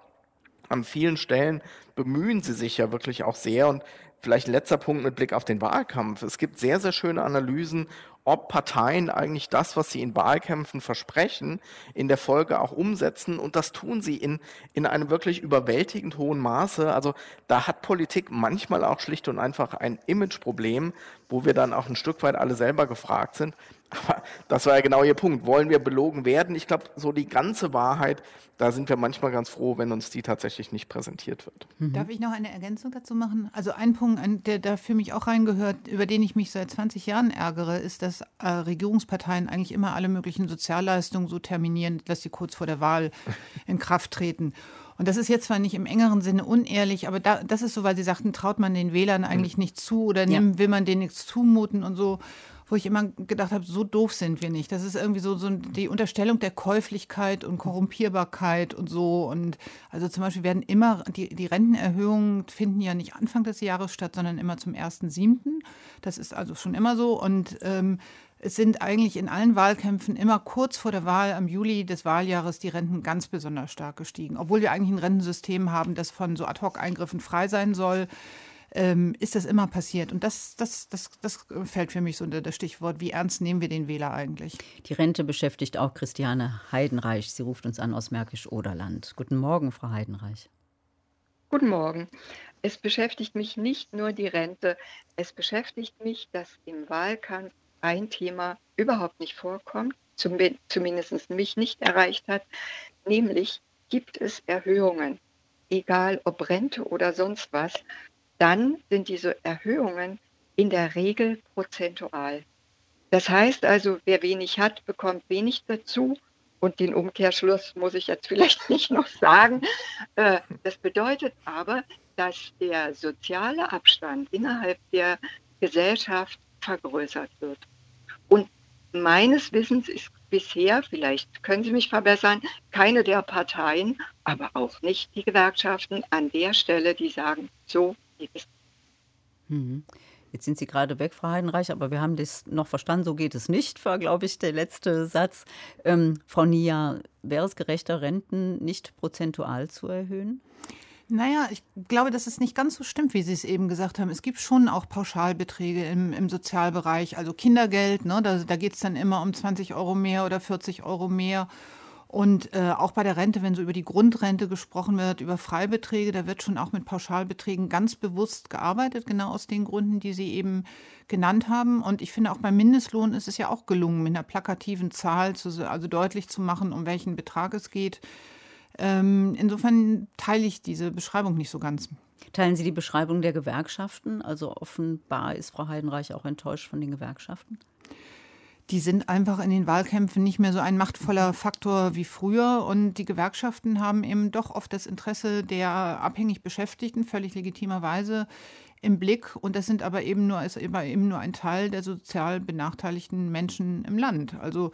An vielen Stellen bemühen sie sich ja wirklich auch sehr. Und vielleicht letzter Punkt mit Blick auf den Wahlkampf. Es gibt sehr, sehr schöne Analysen ob Parteien eigentlich das, was sie in Wahlkämpfen versprechen, in der Folge auch umsetzen. Und das tun sie in, in einem wirklich überwältigend hohen Maße. Also da hat Politik manchmal auch schlicht und einfach ein Imageproblem, wo wir dann auch ein Stück weit alle selber gefragt sind. Aber das war ja genau Ihr Punkt. Wollen wir belogen werden? Ich glaube, so die ganze Wahrheit, da sind wir manchmal ganz froh, wenn uns die tatsächlich nicht präsentiert wird. Mhm. Darf ich noch eine Ergänzung dazu machen? Also ein Punkt, der da für mich auch reingehört, über den ich mich seit 20 Jahren ärgere, ist, dass äh, Regierungsparteien eigentlich immer alle möglichen Sozialleistungen so terminieren, dass sie kurz vor der Wahl in Kraft treten. Und das ist jetzt zwar nicht im engeren Sinne unehrlich, aber da, das ist so, weil Sie sagten, traut man den Wählern eigentlich mhm. nicht zu oder ja. will man denen nichts zumuten und so wo ich immer gedacht habe, so doof sind wir nicht. Das ist irgendwie so, so die Unterstellung der Käuflichkeit und Korrumpierbarkeit und so. Und also zum Beispiel werden immer, die, die Rentenerhöhungen finden ja nicht Anfang des Jahres statt, sondern immer zum 1.7. Das ist also schon immer so. Und ähm, es sind eigentlich in allen Wahlkämpfen immer kurz vor der Wahl am Juli des Wahljahres die Renten ganz besonders stark gestiegen. Obwohl wir eigentlich ein Rentensystem haben, das von so Ad-Hoc-Eingriffen frei sein soll ähm, ist das immer passiert. Und das, das, das, das fällt für mich so unter das Stichwort, wie ernst nehmen wir den Wähler eigentlich? Die Rente beschäftigt auch Christiane Heidenreich. Sie ruft uns an aus Märkisch-Oderland. Guten Morgen, Frau Heidenreich. Guten Morgen. Es beschäftigt mich nicht nur die Rente, es beschäftigt mich, dass im Wahlkampf ein Thema überhaupt nicht vorkommt, zum, zumindest mich nicht erreicht hat, nämlich gibt es Erhöhungen, egal ob Rente oder sonst was, dann sind diese Erhöhungen in der Regel prozentual. Das heißt also, wer wenig hat, bekommt wenig dazu. Und den Umkehrschluss muss ich jetzt vielleicht nicht noch sagen. Äh, das bedeutet aber, dass der soziale Abstand innerhalb der Gesellschaft vergrößert wird. Und meines Wissens ist bisher, vielleicht können Sie mich verbessern, keine der Parteien, aber auch nicht die Gewerkschaften an der Stelle, die sagen, so. Mhm. Jetzt sind Sie gerade weg, Frau Heidenreich, aber wir haben das noch verstanden, so geht es nicht, war, glaube ich, der letzte Satz. Ähm, Frau Nia, wäre es gerechter, Renten nicht prozentual zu erhöhen? Naja, ich glaube, dass es nicht ganz so stimmt, wie Sie es eben gesagt haben. Es gibt schon auch Pauschalbeträge im, im Sozialbereich, also Kindergeld, ne, da, da geht es dann immer um 20 Euro mehr oder 40 Euro mehr. Und äh, auch bei der Rente, wenn so über die Grundrente gesprochen wird, über Freibeträge, da wird schon auch mit Pauschalbeträgen ganz bewusst gearbeitet, genau aus den Gründen, die Sie eben genannt haben. Und ich finde auch beim Mindestlohn ist es ja auch gelungen, mit einer plakativen Zahl zu, also deutlich zu machen, um welchen Betrag es geht. Ähm, insofern teile ich diese Beschreibung nicht so ganz. Teilen Sie die Beschreibung der Gewerkschaften? Also offenbar ist Frau Heidenreich auch enttäuscht von den Gewerkschaften die sind einfach in den Wahlkämpfen nicht mehr so ein machtvoller Faktor wie früher. Und die Gewerkschaften haben eben doch oft das Interesse der abhängig Beschäftigten, völlig legitimerweise, im Blick. Und das sind aber eben nur, ist eben nur ein Teil der sozial benachteiligten Menschen im Land. Also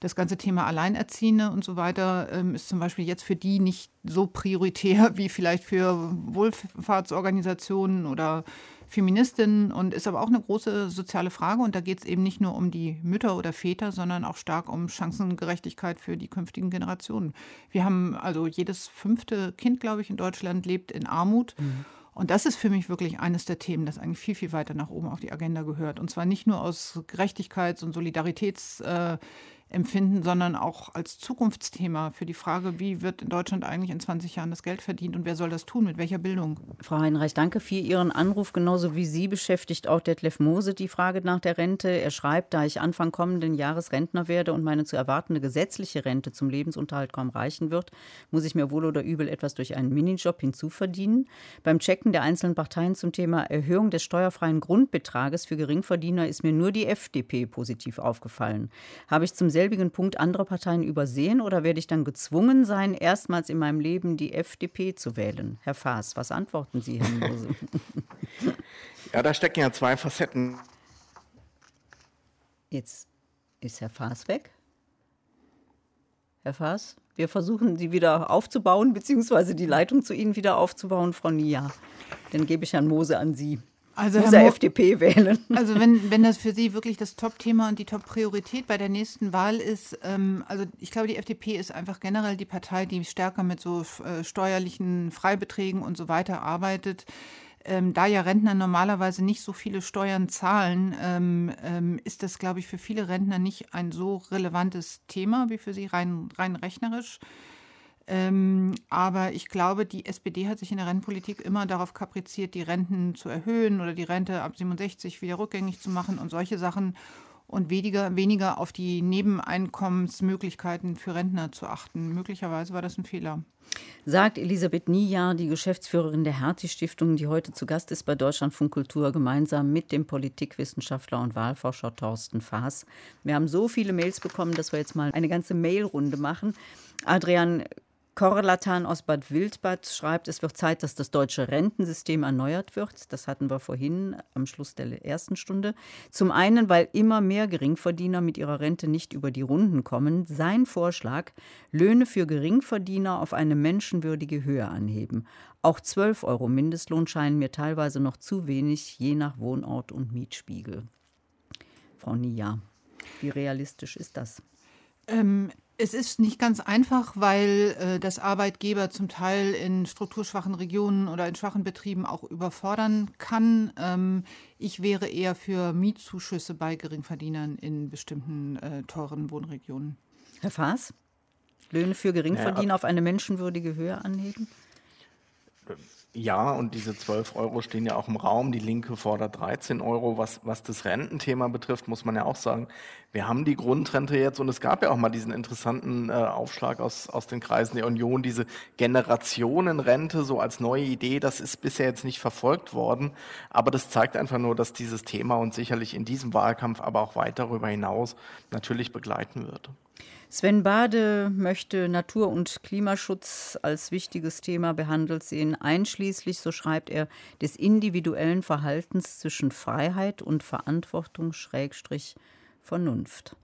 das ganze Thema Alleinerziehende und so weiter ähm, ist zum Beispiel jetzt für die nicht so prioritär wie vielleicht für Wohlfahrtsorganisationen oder Feministin und ist aber auch eine große soziale Frage. Und da geht es eben nicht nur um die Mütter oder Väter, sondern auch stark um Chancengerechtigkeit für die künftigen Generationen. Wir haben also jedes fünfte Kind, glaube ich, in Deutschland lebt in Armut. Mhm. Und das ist für mich wirklich eines der Themen, das eigentlich viel, viel weiter nach oben auf die Agenda gehört. Und zwar nicht nur aus Gerechtigkeits- und Solidaritäts- äh, empfinden, sondern auch als Zukunftsthema für die Frage, wie wird in Deutschland eigentlich in 20 Jahren das Geld verdient und wer soll das tun, mit welcher Bildung. Frau Heinreich, danke für Ihren Anruf. Genauso wie Sie beschäftigt auch Detlef Mose die Frage nach der Rente. Er schreibt, da ich Anfang kommenden Jahres Rentner werde und meine zu erwartende gesetzliche Rente zum Lebensunterhalt kaum reichen wird, muss ich mir wohl oder übel etwas durch einen Minijob hinzuverdienen. Beim Checken der einzelnen Parteien zum Thema Erhöhung des steuerfreien Grundbetrages für Geringverdiener ist mir nur die FDP positiv aufgefallen. Habe ich zum selbigen Punkt andere Parteien übersehen oder werde ich dann gezwungen sein, erstmals in meinem Leben die FDP zu wählen? Herr Faas, was antworten Sie, Herr Mose? ja, da stecken ja zwei Facetten. Jetzt ist Herr Faas weg. Herr Faas, wir versuchen Sie wieder aufzubauen, beziehungsweise die Leitung zu Ihnen wieder aufzubauen, Frau Nia. Dann gebe ich Herrn Mose an Sie. Also muss er FDP wählen. Also wenn, wenn das für Sie wirklich das Top-Thema und die Top-Priorität bei der nächsten Wahl ist, ähm, also ich glaube, die FDP ist einfach generell die Partei, die stärker mit so äh, steuerlichen Freibeträgen und so weiter arbeitet. Ähm, da ja Rentner normalerweise nicht so viele Steuern zahlen, ähm, ähm, ist das, glaube ich, für viele Rentner nicht ein so relevantes Thema wie für Sie rein, rein rechnerisch. Ähm, aber ich glaube, die SPD hat sich in der Rentenpolitik immer darauf kapriziert, die Renten zu erhöhen oder die Rente ab 67 wieder rückgängig zu machen und solche Sachen und weniger, weniger auf die Nebeneinkommensmöglichkeiten für Rentner zu achten. Möglicherweise war das ein Fehler. Sagt Elisabeth Niejahr, die Geschäftsführerin der Hertie-Stiftung, die heute zu Gast ist bei Deutschlandfunk Kultur, gemeinsam mit dem Politikwissenschaftler und Wahlforscher Thorsten Faas. Wir haben so viele Mails bekommen, dass wir jetzt mal eine ganze Mailrunde machen. Adrian Korlatan aus Bad Wildbad schreibt, es wird Zeit, dass das deutsche Rentensystem erneuert wird. Das hatten wir vorhin am Schluss der ersten Stunde. Zum einen, weil immer mehr Geringverdiener mit ihrer Rente nicht über die Runden kommen. Sein Vorschlag, Löhne für Geringverdiener auf eine menschenwürdige Höhe anheben. Auch 12 Euro Mindestlohn scheinen mir teilweise noch zu wenig, je nach Wohnort und Mietspiegel. Frau Nia, wie realistisch ist das? Ähm, es ist nicht ganz einfach, weil äh, das Arbeitgeber zum Teil in strukturschwachen Regionen oder in schwachen Betrieben auch überfordern kann. Ähm, ich wäre eher für Mietzuschüsse bei Geringverdienern in bestimmten äh, teuren Wohnregionen. Herr Faas, Löhne für Geringverdiener ja, auf eine menschenwürdige Höhe anheben? Ja, und diese 12 Euro stehen ja auch im Raum. Die Linke fordert 13 Euro. Was, was das Rententhema betrifft, muss man ja auch sagen, wir haben die Grundrente jetzt und es gab ja auch mal diesen interessanten äh, Aufschlag aus, aus den Kreisen der Union, diese Generationenrente so als neue Idee. Das ist bisher jetzt nicht verfolgt worden, aber das zeigt einfach nur, dass dieses Thema uns sicherlich in diesem Wahlkampf, aber auch weit darüber hinaus natürlich begleiten wird. Sven Bade möchte Natur- und Klimaschutz als wichtiges Thema behandelt sehen, einschließlich, so schreibt er, des individuellen Verhaltens zwischen Freiheit und Verantwortung Schrägstrich Vernunft.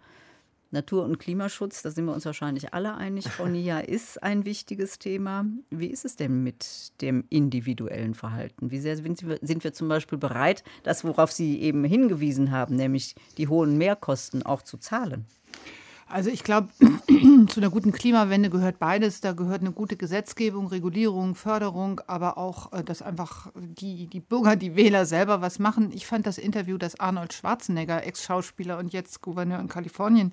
Natur- und Klimaschutz, da sind wir uns wahrscheinlich alle einig, Frau Nia, ist ein wichtiges Thema. Wie ist es denn mit dem individuellen Verhalten? Wie sehr sind wir, sind wir zum Beispiel bereit, das, worauf Sie eben hingewiesen haben, nämlich die hohen Mehrkosten auch zu zahlen? Also ich glaube, zu einer guten Klimawende gehört beides. Da gehört eine gute Gesetzgebung, Regulierung, Förderung, aber auch, äh, dass einfach die, die Bürger, die Wähler selber was machen. Ich fand das Interview, das Arnold Schwarzenegger, Ex-Schauspieler und jetzt Gouverneur in Kalifornien,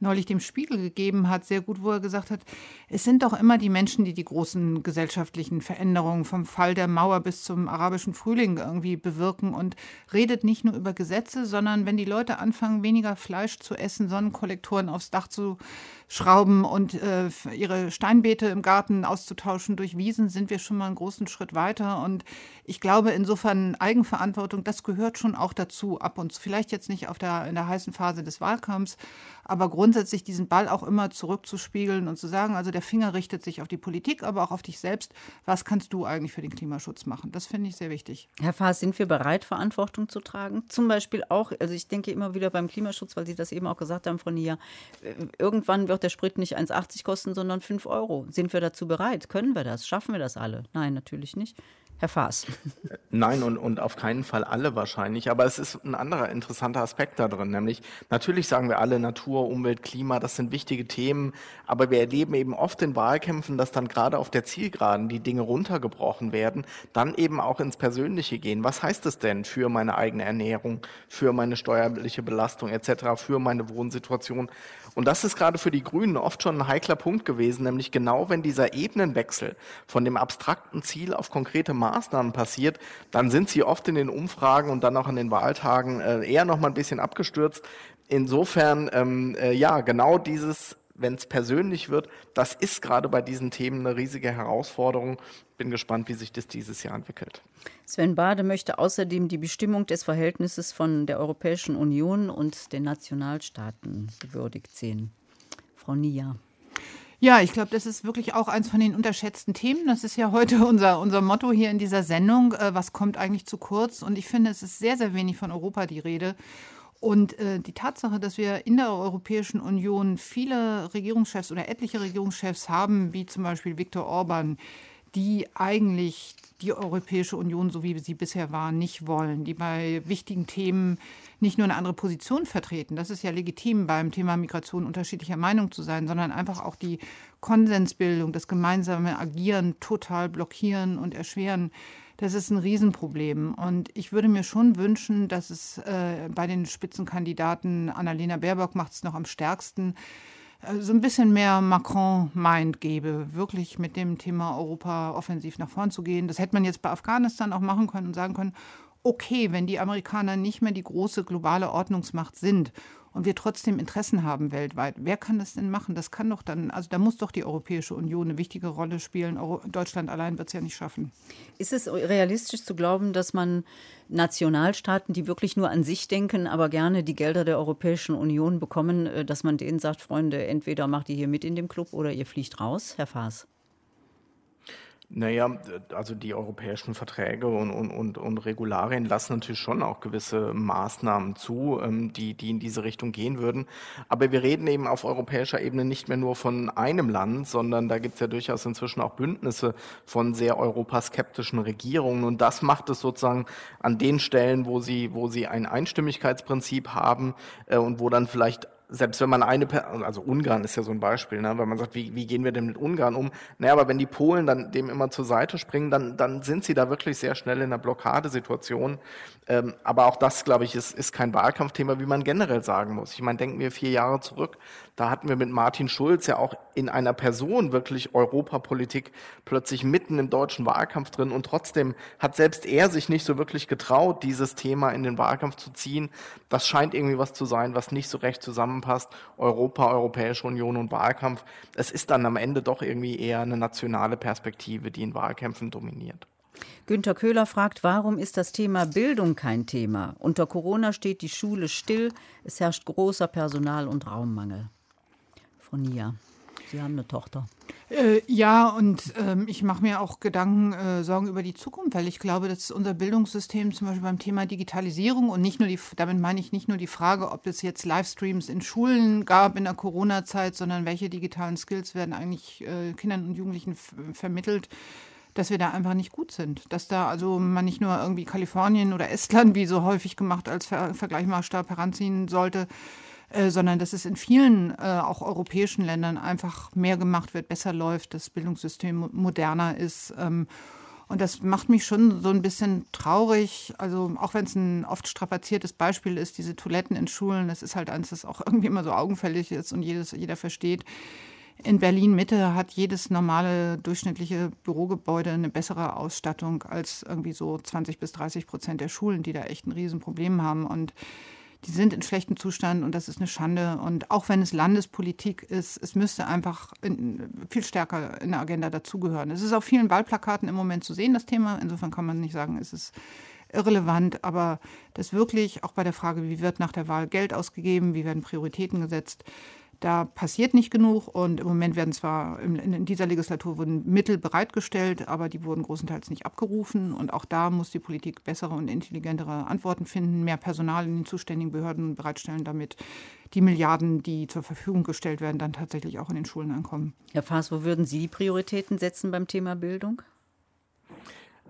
neulich dem Spiegel gegeben hat, sehr gut, wo er gesagt hat, es sind doch immer die Menschen, die die großen gesellschaftlichen Veränderungen vom Fall der Mauer bis zum arabischen Frühling irgendwie bewirken. Und redet nicht nur über Gesetze, sondern wenn die Leute anfangen, weniger Fleisch zu essen, Sonnenkollektoren aufs Dach zu schrauben und äh, ihre Steinbeete im Garten auszutauschen durch Wiesen, sind wir schon mal einen großen Schritt weiter. Und ich glaube, insofern Eigenverantwortung, das gehört schon auch dazu, ab und zu. Vielleicht jetzt nicht auf der, in der heißen Phase des Wahlkampfs, aber grundsätzlich diesen Ball auch immer zurückzuspiegeln und zu sagen, also der Finger richtet sich auf die Politik, aber auch auf dich selbst. Was kannst du eigentlich für den Klimaschutz machen? Das finde ich sehr wichtig. Herr Faas, sind wir bereit, Verantwortung zu tragen? Zum Beispiel auch, also ich denke immer wieder beim Klimaschutz, weil Sie das eben auch gesagt haben, Frau Nia, äh, irgendwann wird der Sprit nicht 1,80 kosten, sondern 5 Euro. Sind wir dazu bereit? Können wir das? Schaffen wir das alle? Nein, natürlich nicht. Herr Faas. Nein, und, und auf keinen Fall alle wahrscheinlich. Aber es ist ein anderer interessanter Aspekt da drin, nämlich natürlich sagen wir alle Natur, Umwelt, Klima, das sind wichtige Themen, aber wir erleben eben oft in Wahlkämpfen, dass dann gerade auf der Zielgeraden die Dinge runtergebrochen werden, dann eben auch ins Persönliche gehen. Was heißt es denn für meine eigene Ernährung, für meine steuerliche Belastung etc., für meine Wohnsituation? Und das ist gerade für die Grünen oft schon ein heikler Punkt gewesen, nämlich genau wenn dieser Ebenenwechsel von dem abstrakten Ziel auf konkrete Maßnahmen passiert, dann sind sie oft in den Umfragen und dann auch an den Wahltagen äh, eher noch mal ein bisschen abgestürzt. Insofern, ähm, äh, ja, genau dieses wenn es persönlich wird, das ist gerade bei diesen Themen eine riesige Herausforderung. Bin gespannt, wie sich das dieses Jahr entwickelt. Sven Bade möchte außerdem die Bestimmung des Verhältnisses von der Europäischen Union und den Nationalstaaten gewürdigt sehen. Frau Nia. Ja, ich glaube, das ist wirklich auch eins von den unterschätzten Themen. Das ist ja heute unser, unser Motto hier in dieser Sendung. Äh, was kommt eigentlich zu kurz? Und ich finde, es ist sehr, sehr wenig von Europa die Rede. Und äh, die Tatsache, dass wir in der Europäischen Union viele Regierungschefs oder etliche Regierungschefs haben, wie zum Beispiel Viktor Orban, die eigentlich die Europäische Union, so wie sie bisher war, nicht wollen, die bei wichtigen Themen nicht nur eine andere Position vertreten, das ist ja legitim beim Thema Migration unterschiedlicher Meinung zu sein, sondern einfach auch die Konsensbildung, das gemeinsame Agieren total blockieren und erschweren. Das ist ein Riesenproblem. Und ich würde mir schon wünschen, dass es äh, bei den Spitzenkandidaten, Annalena Baerbock macht es noch am stärksten, äh, so ein bisschen mehr Macron-Mind gebe, wirklich mit dem Thema Europa offensiv nach vorn zu gehen. Das hätte man jetzt bei Afghanistan auch machen können und sagen können, okay, wenn die Amerikaner nicht mehr die große globale Ordnungsmacht sind und wir trotzdem Interessen haben weltweit. Wer kann das denn machen? Das kann doch dann, also da muss doch die Europäische Union eine wichtige Rolle spielen. Deutschland allein wird es ja nicht schaffen. Ist es realistisch zu glauben, dass man Nationalstaaten, die wirklich nur an sich denken, aber gerne die Gelder der Europäischen Union bekommen, äh, dass man denen sagt, Freunde, entweder macht ihr hier mit in dem Club oder ihr fliegt raus? Herr Faas. Naja, also die europäischen Verträge und, und, und, und Regularien lassen natürlich schon auch gewisse Maßnahmen zu, ähm, die, die in diese Richtung gehen würden. Aber wir reden eben auf europäischer Ebene nicht mehr nur von einem Land, sondern da gibt es ja durchaus inzwischen auch Bündnisse von sehr europaskeptischen Regierungen. Und das macht es sozusagen an den Stellen, wo sie, wo sie ein Einstimmigkeitsprinzip haben äh, und wo dann vielleicht selbst wenn man eine, also Ungarn ist ja so ein Beispiel, ne, weil man sagt, wie, wie gehen wir denn mit Ungarn um? Naja, aber wenn die Polen dann dem immer zur Seite springen, dann, dann sind sie da wirklich sehr schnell in einer Blockadesituation. Ähm, aber auch das, glaube ich, ist, ist kein Wahlkampfthema, wie man generell sagen muss. Ich meine, denken wir vier Jahre zurück, da hatten wir mit Martin Schulz ja auch in einer Person wirklich Europapolitik plötzlich mitten im deutschen Wahlkampf drin und trotzdem hat selbst er sich nicht so wirklich getraut, dieses Thema in den Wahlkampf zu ziehen. Das scheint irgendwie was zu sein, was nicht so recht zusammenpasst. Europa, Europäische Union und Wahlkampf. Es ist dann am Ende doch irgendwie eher eine nationale Perspektive, die in Wahlkämpfen dominiert. Günter Köhler fragt, warum ist das Thema Bildung kein Thema? Unter Corona steht die Schule still, es herrscht großer Personal- und Raummangel. Frau Nia, Sie haben eine Tochter. Äh, ja, und ähm, ich mache mir auch Gedanken, äh, Sorgen über die Zukunft, weil ich glaube, dass unser Bildungssystem zum Beispiel beim Thema Digitalisierung und nicht nur die, damit meine ich nicht nur die Frage, ob es jetzt Livestreams in Schulen gab in der Corona-Zeit, sondern welche digitalen Skills werden eigentlich äh, Kindern und Jugendlichen vermittelt dass wir da einfach nicht gut sind. Dass da also man nicht nur irgendwie Kalifornien oder Estland, wie so häufig gemacht, als Ver Vergleichmaßstab heranziehen sollte, äh, sondern dass es in vielen äh, auch europäischen Ländern einfach mehr gemacht wird, besser läuft, das Bildungssystem moderner ist. Ähm, und das macht mich schon so ein bisschen traurig. Also auch wenn es ein oft strapaziertes Beispiel ist, diese Toiletten in Schulen, das ist halt eins, das auch irgendwie immer so augenfällig ist und jedes, jeder versteht. In Berlin Mitte hat jedes normale durchschnittliche Bürogebäude eine bessere Ausstattung als irgendwie so 20 bis 30 Prozent der Schulen, die da echt ein Riesenproblem haben. Und die sind in schlechtem Zustand und das ist eine Schande. Und auch wenn es Landespolitik ist, es müsste einfach in, viel stärker in der Agenda dazugehören. Es ist auf vielen Wahlplakaten im Moment zu sehen, das Thema. Insofern kann man nicht sagen, es ist irrelevant, aber das wirklich auch bei der Frage, wie wird nach der Wahl Geld ausgegeben, wie werden Prioritäten gesetzt, da passiert nicht genug und im Moment werden zwar in dieser Legislatur wurden Mittel bereitgestellt, aber die wurden großenteils nicht abgerufen. Und auch da muss die Politik bessere und intelligentere Antworten finden, mehr Personal in den zuständigen Behörden bereitstellen, damit die Milliarden, die zur Verfügung gestellt werden, dann tatsächlich auch in den Schulen ankommen. Herr Faas, wo würden Sie die Prioritäten setzen beim Thema Bildung?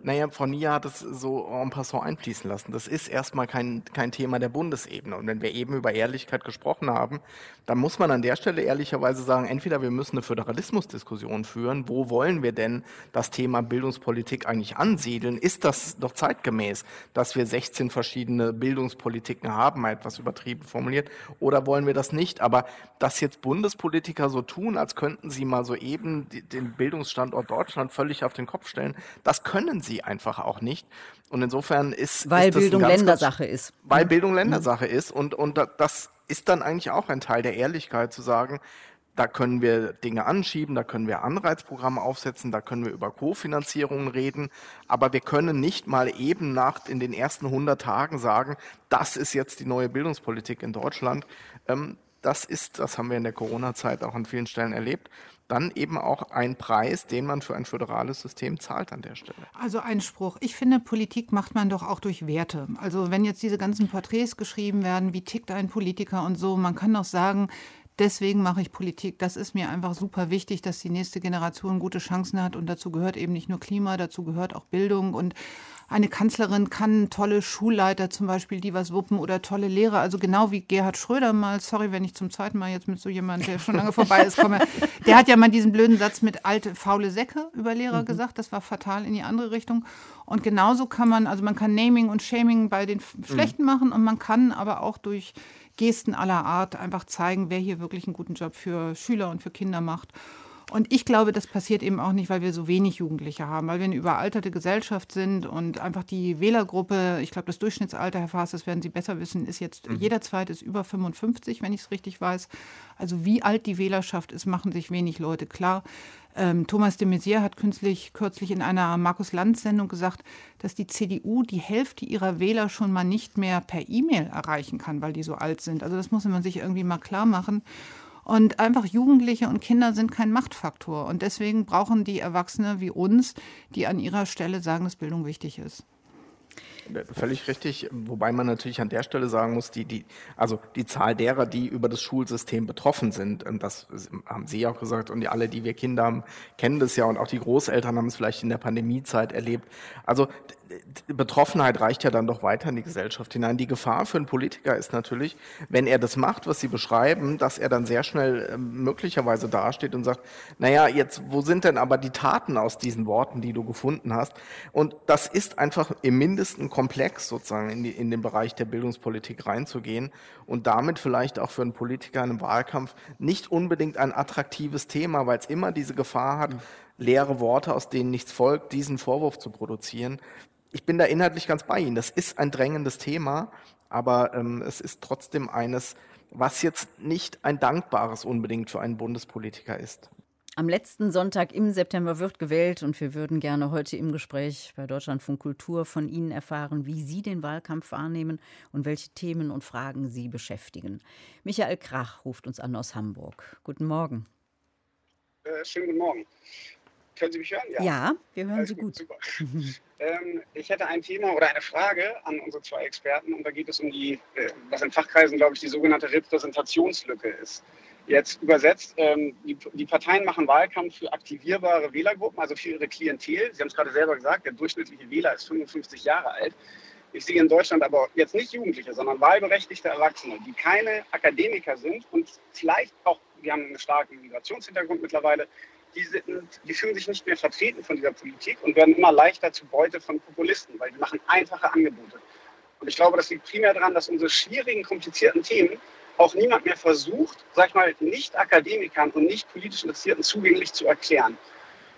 Naja, Frau Nia hat es so en passant einfließen lassen. Das ist erstmal kein, kein Thema der Bundesebene. Und wenn wir eben über Ehrlichkeit gesprochen haben, dann muss man an der Stelle ehrlicherweise sagen, entweder wir müssen eine Föderalismusdiskussion führen, wo wollen wir denn das Thema Bildungspolitik eigentlich ansiedeln? Ist das doch zeitgemäß, dass wir 16 verschiedene Bildungspolitiken haben, etwas übertrieben formuliert, oder wollen wir das nicht? Aber dass jetzt Bundespolitiker so tun, als könnten sie mal so eben den Bildungsstandort Deutschland völlig auf den Kopf stellen, das können sie sie einfach auch nicht. Und insofern ist. Weil ist Bildung ganz, Ländersache ganz, ist. Weil Bildung Ländersache mhm. ist. Und, und das ist dann eigentlich auch ein Teil der Ehrlichkeit zu sagen, da können wir Dinge anschieben, da können wir Anreizprogramme aufsetzen, da können wir über Kofinanzierungen reden, aber wir können nicht mal eben nach in den ersten 100 Tagen sagen, das ist jetzt die neue Bildungspolitik in Deutschland. Ähm, das ist, das haben wir in der Corona-Zeit auch an vielen Stellen erlebt, dann eben auch ein Preis, den man für ein föderales System zahlt an der Stelle. Also Einspruch. Ich finde, Politik macht man doch auch durch Werte. Also wenn jetzt diese ganzen Porträts geschrieben werden, wie tickt ein Politiker und so, man kann doch sagen, deswegen mache ich Politik. Das ist mir einfach super wichtig, dass die nächste Generation gute Chancen hat. Und dazu gehört eben nicht nur Klima, dazu gehört auch Bildung und eine Kanzlerin kann tolle Schulleiter zum Beispiel, die was wuppen oder tolle Lehrer. Also genau wie Gerhard Schröder mal, sorry, wenn ich zum zweiten Mal jetzt mit so jemandem, der schon lange vorbei ist, komme. Der hat ja mal diesen blöden Satz mit alte, faule Säcke über Lehrer mhm. gesagt. Das war fatal in die andere Richtung. Und genauso kann man, also man kann Naming und Shaming bei den Schlechten mhm. machen und man kann aber auch durch Gesten aller Art einfach zeigen, wer hier wirklich einen guten Job für Schüler und für Kinder macht. Und ich glaube, das passiert eben auch nicht, weil wir so wenig Jugendliche haben, weil wir eine überalterte Gesellschaft sind und einfach die Wählergruppe, ich glaube, das Durchschnittsalter, Herr Faas, das werden Sie besser wissen, ist jetzt, mhm. jeder zweite ist über 55, wenn ich es richtig weiß. Also wie alt die Wählerschaft ist, machen sich wenig Leute klar. Ähm, Thomas de Maizière hat kürzlich, kürzlich in einer Markus-Lanz-Sendung gesagt, dass die CDU die Hälfte ihrer Wähler schon mal nicht mehr per E-Mail erreichen kann, weil die so alt sind. Also das muss man sich irgendwie mal klar machen. Und einfach Jugendliche und Kinder sind kein Machtfaktor. Und deswegen brauchen die Erwachsene wie uns, die an ihrer Stelle sagen, dass Bildung wichtig ist. völlig richtig, wobei man natürlich an der Stelle sagen muss, die, die, also die Zahl derer, die über das Schulsystem betroffen sind, und das haben Sie auch gesagt, und die, alle, die wir Kinder haben, kennen das ja, und auch die Großeltern haben es vielleicht in der Pandemiezeit erlebt. Also Betroffenheit reicht ja dann doch weiter in die Gesellschaft hinein. Die Gefahr für einen Politiker ist natürlich, wenn er das macht, was Sie beschreiben, dass er dann sehr schnell äh, möglicherweise dasteht und sagt, naja, jetzt, wo sind denn aber die Taten aus diesen Worten, die du gefunden hast? Und das ist einfach im Mindesten komplex, sozusagen in, die, in den Bereich der Bildungspolitik reinzugehen und damit vielleicht auch für einen Politiker in einem Wahlkampf nicht unbedingt ein attraktives Thema, weil es immer diese Gefahr hat, leere Worte, aus denen nichts folgt, diesen Vorwurf zu produzieren ich bin da inhaltlich ganz bei Ihnen. Das ist ein drängendes Thema, aber ähm, es ist trotzdem eines, was jetzt nicht ein dankbares unbedingt für einen Bundespolitiker ist. Am letzten Sonntag im September wird gewählt und wir würden gerne heute im Gespräch bei Deutschlandfunk Kultur von Ihnen erfahren, wie Sie den Wahlkampf wahrnehmen und welche Themen und Fragen Sie beschäftigen. Michael Krach ruft uns an aus Hamburg. Guten Morgen. Äh, schönen guten Morgen. Können Sie mich hören? Ja, ja wir hören Alles Sie gut. gut. ähm, ich hätte ein Thema oder eine Frage an unsere zwei Experten und da geht es um die, äh, was in Fachkreisen, glaube ich, die sogenannte Repräsentationslücke ist. Jetzt übersetzt, ähm, die, die, Parteien machen Wahlkampf für aktivierbare Wählergruppen, also für ihre Klientel. Sie haben es gerade selber gesagt, der durchschnittliche Wähler ist 55 Jahre alt. Ich sehe in Deutschland aber jetzt nicht Jugendliche, sondern wahlberechtigte Erwachsene, die keine Akademiker sind und vielleicht auch, wir haben einen starken Migrationshintergrund mittlerweile, die, sind, die fühlen sich nicht mehr vertreten von dieser Politik und werden immer leichter zu Beute von Populisten, weil die machen einfache Angebote. Und ich glaube, das liegt primär daran, dass unsere schwierigen, komplizierten Themen auch niemand mehr versucht, sag ich mal, nicht Akademikern und nicht politisch Interessierten zugänglich zu erklären.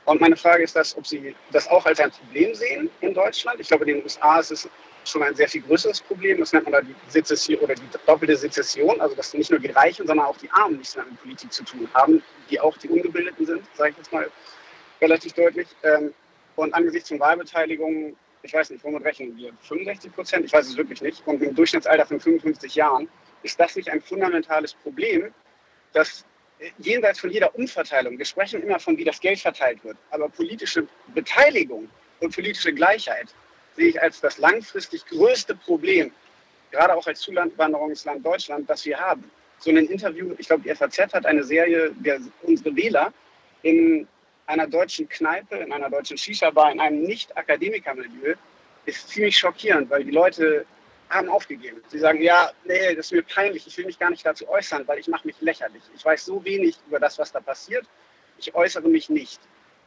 Und meine Frage ist das, ob Sie das auch als ein Problem sehen in Deutschland. Ich glaube, in den USA ist es schon ein sehr viel größeres Problem. Das nennt man da die Sezession oder die doppelte Sezession, also dass nicht nur die Reichen, sondern auch die Armen nichts mehr mit Politik zu tun haben, die auch die Ungebildeten sind, sage ich jetzt mal relativ deutlich. Ähm, und angesichts von Wahlbeteiligung, ich weiß nicht, womit rechnen wir? 65 Prozent? Ich weiß es wirklich nicht. Und im Durchschnittsalter von 55 Jahren ist das nicht ein fundamentales Problem, dass jenseits von jeder Umverteilung, wir sprechen immer von, wie das Geld verteilt wird, aber politische Beteiligung und politische Gleichheit sehe ich als das langfristig größte Problem, gerade auch als Zuwanderungsland Deutschland, das wir haben. So ein Interview, ich glaube, die FAZ hat eine Serie, der unsere Wähler in einer deutschen Kneipe, in einer deutschen Shisha-Bar, in einem Nicht-Akademiker-Milieu, ist ziemlich schockierend, weil die Leute haben aufgegeben. Sie sagen, ja, nee, das ist mir peinlich, ich will mich gar nicht dazu äußern, weil ich mache mich lächerlich. Ich weiß so wenig über das, was da passiert, ich äußere mich nicht.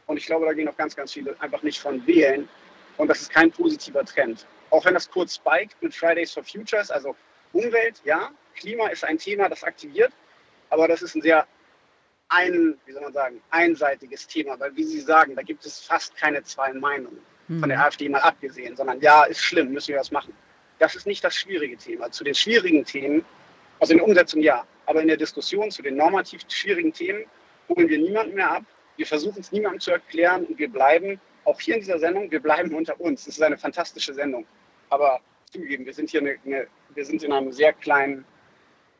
Und ich glaube, da gehen auch ganz, ganz viele einfach nicht von wählen, und das ist kein positiver Trend. Auch wenn das kurz spiked mit Fridays for Futures, also Umwelt, ja, Klima ist ein Thema, das aktiviert, aber das ist ein sehr ein, wie soll man sagen, einseitiges Thema, weil wie Sie sagen, da gibt es fast keine zwei Meinungen, von der mhm. AfD mal abgesehen, sondern ja, ist schlimm, müssen wir was machen. Das ist nicht das schwierige Thema. Zu den schwierigen Themen, also in der Umsetzung ja, aber in der Diskussion zu den normativ schwierigen Themen holen wir niemanden mehr ab. Wir versuchen es niemandem zu erklären und wir bleiben auch hier in dieser Sendung, wir bleiben unter uns. Es ist eine fantastische Sendung. Aber zugegeben, wir sind hier eine, eine, wir sind in einem sehr kleinen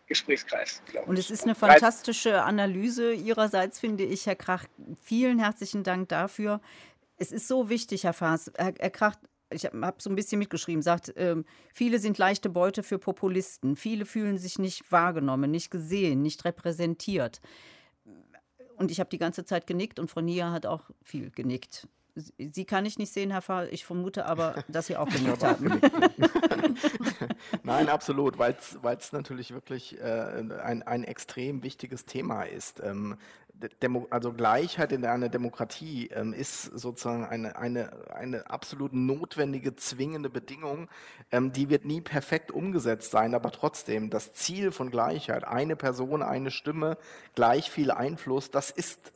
Gesprächskreis. Und es ist eine fantastische Analyse Ihrerseits, finde ich, Herr Krach. Vielen herzlichen Dank dafür. Es ist so wichtig, Herr Faas. Herr, Herr Krach, ich habe so ein bisschen mitgeschrieben, sagt, ähm, viele sind leichte Beute für Populisten. Viele fühlen sich nicht wahrgenommen, nicht gesehen, nicht repräsentiert. Und ich habe die ganze Zeit genickt und Frau Nia hat auch viel genickt. Sie kann ich nicht sehen, Herr Fahl. Ich vermute aber, dass Sie auch genickt haben. Nein, absolut, weil es natürlich wirklich äh, ein, ein extrem wichtiges Thema ist. Ähm, Demo also Gleichheit in einer Demokratie ähm, ist sozusagen eine, eine, eine absolut notwendige, zwingende Bedingung. Ähm, die wird nie perfekt umgesetzt sein, aber trotzdem das Ziel von Gleichheit, eine Person, eine Stimme, gleich viel Einfluss, das ist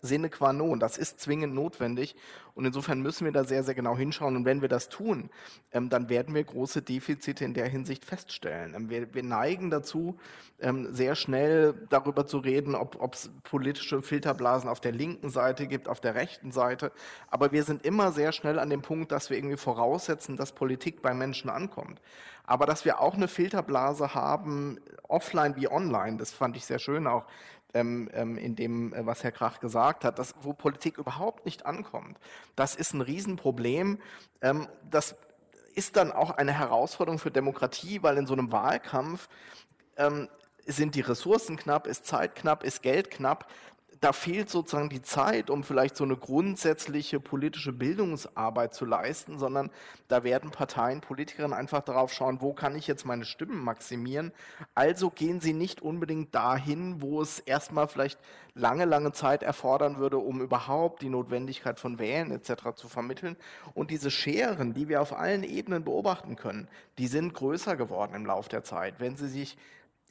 sine qua non. Das ist zwingend notwendig. Und insofern müssen wir da sehr, sehr genau hinschauen. Und wenn wir das tun, ähm, dann werden wir große Defizite in der Hinsicht feststellen. Ähm, wir, wir, neigen dazu, ähm, sehr schnell darüber zu reden, ob es politische Filterblasen auf der linken Seite gibt, auf der rechten Seite. Aber wir sind immer sehr schnell an dem Punkt, dass wir irgendwie voraussetzen, dass Politik bei Menschen ankommt. Aber dass wir auch eine Filterblase haben, offline wie online, das fand ich sehr schön auch ähm, ähm, in dem, äh, was Herr Krach gesagt hat, dass, wo Politik überhaupt nicht ankommt. Das ist ein Riesenproblem. Ähm, das ist dann auch eine Herausforderung für Demokratie, weil in so einem Wahlkampf ähm, sind die Ressourcen knapp, ist Zeit knapp, ist Geld knapp da fehlt sozusagen die Zeit, um vielleicht so eine grundsätzliche politische Bildungsarbeit zu leisten, sondern da werden Parteien, Politikerinnen einfach darauf schauen, wo kann ich jetzt meine Stimmen maximieren. Also gehen sie nicht unbedingt dahin, wo es erstmal vielleicht lange, lange Zeit erfordern würde, um überhaupt die Notwendigkeit von Wählen etc. zu vermitteln. Und diese Scheren, die wir auf allen Ebenen beobachten können, die sind größer geworden im Laufe der Zeit. Wenn Sie sich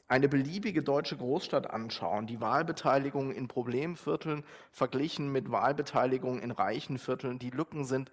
eine beliebige deutsche Großstadt anschauen, die Wahlbeteiligung in Problemvierteln verglichen mit Wahlbeteiligung in reichen Vierteln, die Lücken sind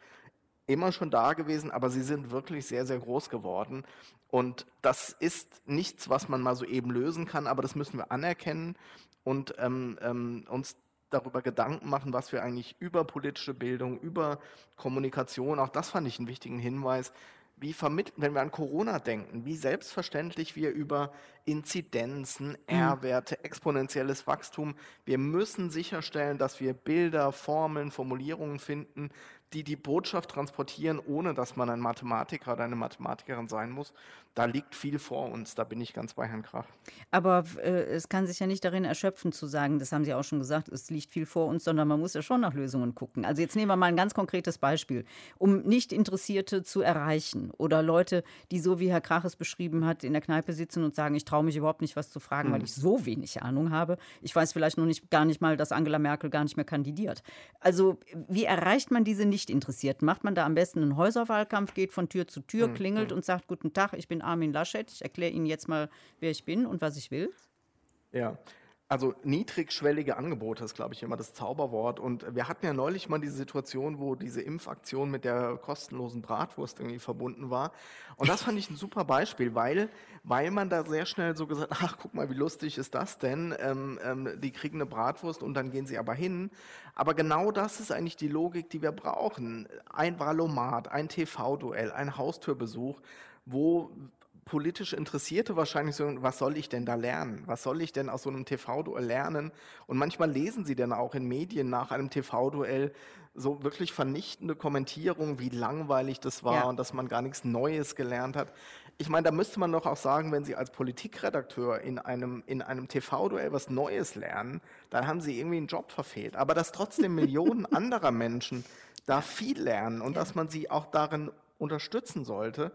immer schon da gewesen, aber sie sind wirklich sehr, sehr groß geworden. Und das ist nichts, was man mal so eben lösen kann, aber das müssen wir anerkennen und ähm, ähm, uns darüber Gedanken machen, was wir eigentlich über politische Bildung, über Kommunikation, auch das fand ich einen wichtigen Hinweis, wie vermitteln, wenn wir an Corona denken, wie selbstverständlich wir über Inzidenzen, mhm. R-Werte, exponentielles Wachstum, wir müssen sicherstellen, dass wir Bilder, Formeln, Formulierungen finden, die die Botschaft transportieren, ohne dass man ein Mathematiker oder eine Mathematikerin sein muss. Da liegt viel vor uns, da bin ich ganz bei Herrn Krach. Aber äh, es kann sich ja nicht darin erschöpfen zu sagen, das haben Sie auch schon gesagt, es liegt viel vor uns, sondern man muss ja schon nach Lösungen gucken. Also jetzt nehmen wir mal ein ganz konkretes Beispiel. Um Nicht-Interessierte zu erreichen oder Leute, die so wie Herr Krach es beschrieben hat, in der Kneipe sitzen und sagen, ich traue mich überhaupt nicht, was zu fragen, mhm. weil ich so wenig Ahnung habe. Ich weiß vielleicht noch nicht, gar nicht mal, dass Angela Merkel gar nicht mehr kandidiert. Also wie erreicht man diese nicht interessiert. Macht man da am besten einen Häuserwahlkampf, geht von Tür zu Tür, mhm. klingelt mhm. und sagt, guten Tag, ich bin Armin Laschet, ich erkläre Ihnen jetzt mal, wer ich bin und was ich will? Ja, also niedrigschwellige Angebote ist, glaube ich, immer das Zauberwort. Und wir hatten ja neulich mal diese Situation, wo diese Impfaktion mit der kostenlosen Bratwurst irgendwie verbunden war. Und das fand ich ein super Beispiel, weil, weil man da sehr schnell so gesagt, ach, guck mal, wie lustig ist das denn? Ähm, ähm, die kriegen eine Bratwurst und dann gehen sie aber hin. Aber genau das ist eigentlich die Logik, die wir brauchen. Ein Valomat, ein TV-Duell, ein Haustürbesuch, wo politisch Interessierte wahrscheinlich so, was soll ich denn da lernen? Was soll ich denn aus so einem TV-Duell lernen? Und manchmal lesen sie dann auch in Medien nach einem TV-Duell so wirklich vernichtende Kommentierungen, wie langweilig das war ja. und dass man gar nichts Neues gelernt hat. Ich meine, da müsste man doch auch sagen, wenn Sie als Politikredakteur in einem, in einem TV-Duell was Neues lernen, dann haben Sie irgendwie einen Job verfehlt. Aber dass trotzdem Millionen anderer Menschen da viel lernen und ja. dass man sie auch darin unterstützen sollte,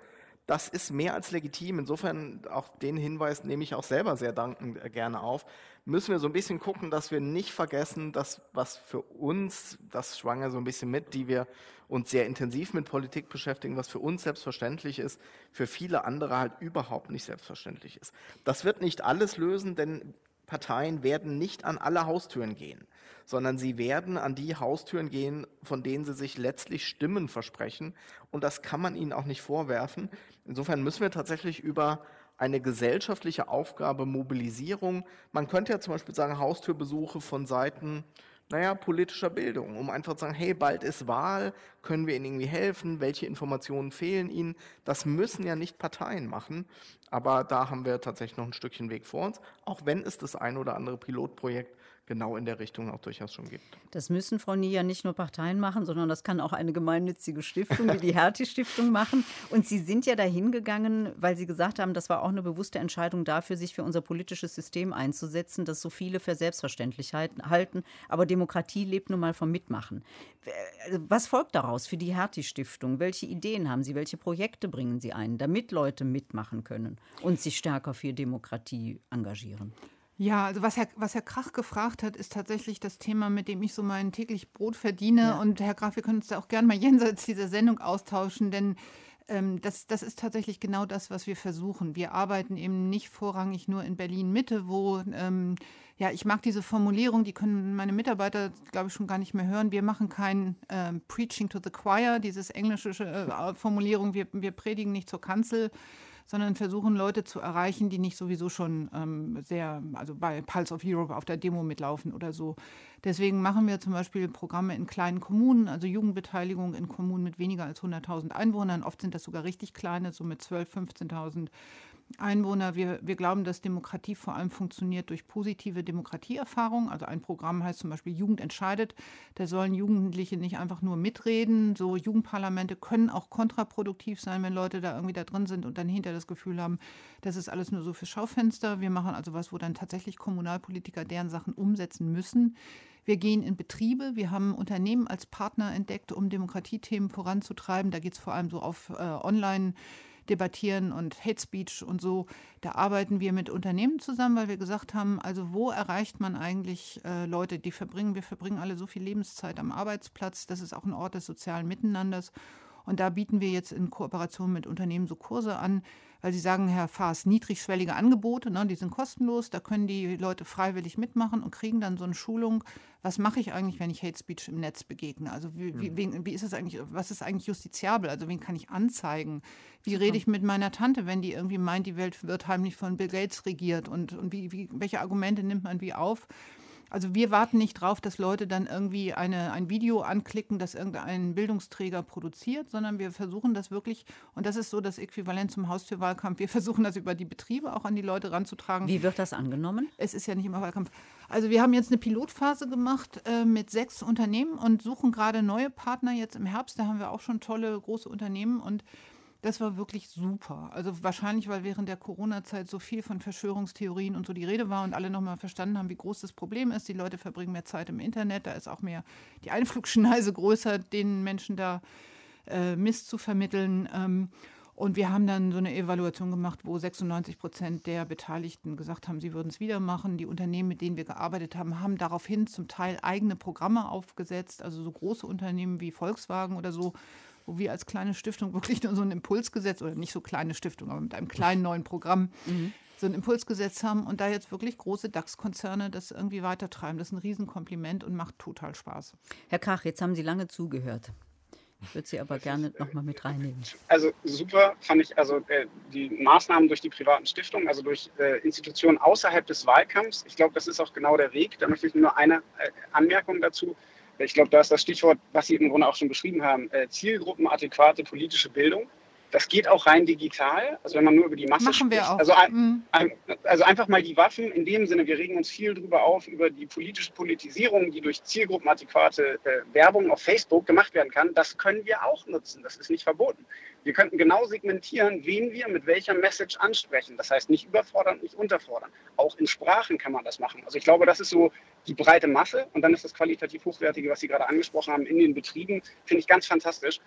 das ist mehr als legitim. Insofern auch den Hinweis nehme ich auch selber sehr dankend äh, gerne auf. Müssen wir so ein bisschen gucken, dass wir nicht vergessen, dass was für uns, das schwang ja so ein bisschen mit, die wir uns sehr intensiv mit Politik beschäftigen, was für uns selbstverständlich ist, für viele andere halt überhaupt nicht selbstverständlich ist. Das wird nicht alles lösen, denn Parteien werden nicht an alle Haustüren gehen, sondern sie werden an die Haustüren gehen, von denen sie sich letztlich Stimmen versprechen. Und das kann man ihnen auch nicht vorwerfen. Insofern müssen wir tatsächlich über eine gesellschaftliche Aufgabe Mobilisierung, man könnte ja zum Beispiel sagen, Haustürbesuche von Seiten naja, politischer Bildung, um einfach zu sagen, hey, bald ist Wahl, können wir Ihnen irgendwie helfen, welche Informationen fehlen Ihnen? Das müssen ja nicht Parteien machen, aber da haben wir tatsächlich noch ein Stückchen Weg vor uns, auch wenn es das ein oder andere Pilotprojekt genau in der Richtung auch durchaus schon gibt. Das müssen, Frau Nie, ja nicht nur Parteien machen, sondern das kann auch eine gemeinnützige Stiftung wie die Hertie-Stiftung machen. Und Sie sind ja dahin gegangen, weil Sie gesagt haben, das war auch eine bewusste Entscheidung dafür, sich für unser politisches System einzusetzen, das so viele für selbstverständlich halten. Aber Demokratie lebt nun mal vom Mitmachen. Was folgt daraus für die Hertie-Stiftung? Welche Ideen haben Sie? Welche Projekte bringen Sie ein, damit Leute mitmachen können und sich stärker für Demokratie engagieren? Ja, also was Herr, was Herr Krach gefragt hat, ist tatsächlich das Thema, mit dem ich so mein täglich Brot verdiene. Ja. Und Herr Krach, wir können uns da auch gerne mal jenseits dieser Sendung austauschen, denn ähm, das, das ist tatsächlich genau das, was wir versuchen. Wir arbeiten eben nicht vorrangig nur in Berlin Mitte, wo, ähm, ja, ich mag diese Formulierung, die können meine Mitarbeiter, glaube ich, schon gar nicht mehr hören. Wir machen kein ähm, Preaching to the Choir, dieses englische äh, Formulierung, wir, wir predigen nicht zur Kanzel sondern versuchen Leute zu erreichen, die nicht sowieso schon ähm, sehr, also bei Pulse of Europe auf der Demo mitlaufen oder so. Deswegen machen wir zum Beispiel Programme in kleinen Kommunen, also Jugendbeteiligung in Kommunen mit weniger als 100.000 Einwohnern. Oft sind das sogar richtig kleine, so mit 12.000, 15.000 Einwohner. Wir, wir glauben, dass Demokratie vor allem funktioniert durch positive Demokratieerfahrung. Also ein Programm heißt zum Beispiel Jugend entscheidet. Da sollen Jugendliche nicht einfach nur mitreden. So Jugendparlamente können auch kontraproduktiv sein, wenn Leute da irgendwie da drin sind und dann hinter das Gefühl haben, das ist alles nur so für Schaufenster. Wir machen also was, wo dann tatsächlich Kommunalpolitiker deren Sachen umsetzen müssen. Wir gehen in Betriebe. Wir haben Unternehmen als Partner entdeckt, um Demokratiethemen voranzutreiben. Da geht es vor allem so auf äh, Online- debattieren und Hate Speech und so. Da arbeiten wir mit Unternehmen zusammen, weil wir gesagt haben, also wo erreicht man eigentlich äh, Leute, die verbringen, wir verbringen alle so viel Lebenszeit am Arbeitsplatz, das ist auch ein Ort des sozialen Miteinanders. Und da bieten wir jetzt in Kooperation mit Unternehmen so Kurse an, weil sie sagen, Herr Faas, niedrigschwellige Angebote, ne, die sind kostenlos, da können die Leute freiwillig mitmachen und kriegen dann so eine Schulung, was mache ich eigentlich, wenn ich Hate Speech im Netz begegne? Also wie, wie, wen, wie ist es eigentlich, was ist eigentlich justiziabel? Also wen kann ich anzeigen? Wie rede ich mit meiner Tante, wenn die irgendwie meint, die Welt wird heimlich von Bill Gates regiert und, und wie, wie, welche Argumente nimmt man wie auf? Also wir warten nicht drauf, dass Leute dann irgendwie eine, ein Video anklicken, das irgendein Bildungsträger produziert, sondern wir versuchen das wirklich, und das ist so das Äquivalent zum Haustürwahlkampf, wir versuchen das über die Betriebe auch an die Leute ranzutragen. Wie wird das angenommen? Es ist ja nicht immer Wahlkampf. Also wir haben jetzt eine Pilotphase gemacht äh, mit sechs Unternehmen und suchen gerade neue Partner jetzt im Herbst. Da haben wir auch schon tolle große Unternehmen und das war wirklich super. Also wahrscheinlich, weil während der Corona-Zeit so viel von Verschwörungstheorien und so die Rede war und alle nochmal verstanden haben, wie groß das Problem ist. Die Leute verbringen mehr Zeit im Internet, da ist auch mehr die Einflugschneise größer, den Menschen da äh, Mist zu vermitteln. Ähm, und wir haben dann so eine Evaluation gemacht, wo 96 Prozent der Beteiligten gesagt haben, sie würden es wieder machen. Die Unternehmen, mit denen wir gearbeitet haben, haben daraufhin zum Teil eigene Programme aufgesetzt, also so große Unternehmen wie Volkswagen oder so, wo wir als kleine Stiftung wirklich nur so einen Impuls gesetzt, oder nicht so kleine Stiftung, aber mit einem kleinen neuen Programm mhm. so einen Impuls gesetzt haben und da jetzt wirklich große DAX-Konzerne das irgendwie weitertreiben. Das ist ein Riesenkompliment und macht total Spaß. Herr Krach, jetzt haben Sie lange zugehört. Ich würde Sie aber gerne nochmal mit reinnehmen. Also super fand ich also äh, die Maßnahmen durch die privaten Stiftungen, also durch äh, Institutionen außerhalb des Wahlkampfs. Ich glaube, das ist auch genau der Weg. Da möchte ich nur eine äh, Anmerkung dazu. Ich glaube, da ist das Stichwort, was Sie im Grunde auch schon beschrieben haben, äh, zielgruppenadäquate politische Bildung. Das geht auch rein digital, also wenn man nur über die Masse Machen spricht. Wir auch. Also, mhm. ein, also einfach mal die Waffen in dem Sinne, wir regen uns viel darüber auf, über die politische Politisierung, die durch zielgruppenadäquate äh, Werbung auf Facebook gemacht werden kann. Das können wir auch nutzen, das ist nicht verboten. Wir könnten genau segmentieren, wen wir mit welcher Message ansprechen. Das heißt, nicht überfordern, nicht unterfordern. Auch in Sprachen kann man das machen. Also ich glaube, das ist so die breite Masse und dann ist das qualitativ Hochwertige, was Sie gerade angesprochen haben, in den Betrieben, finde ich ganz fantastisch.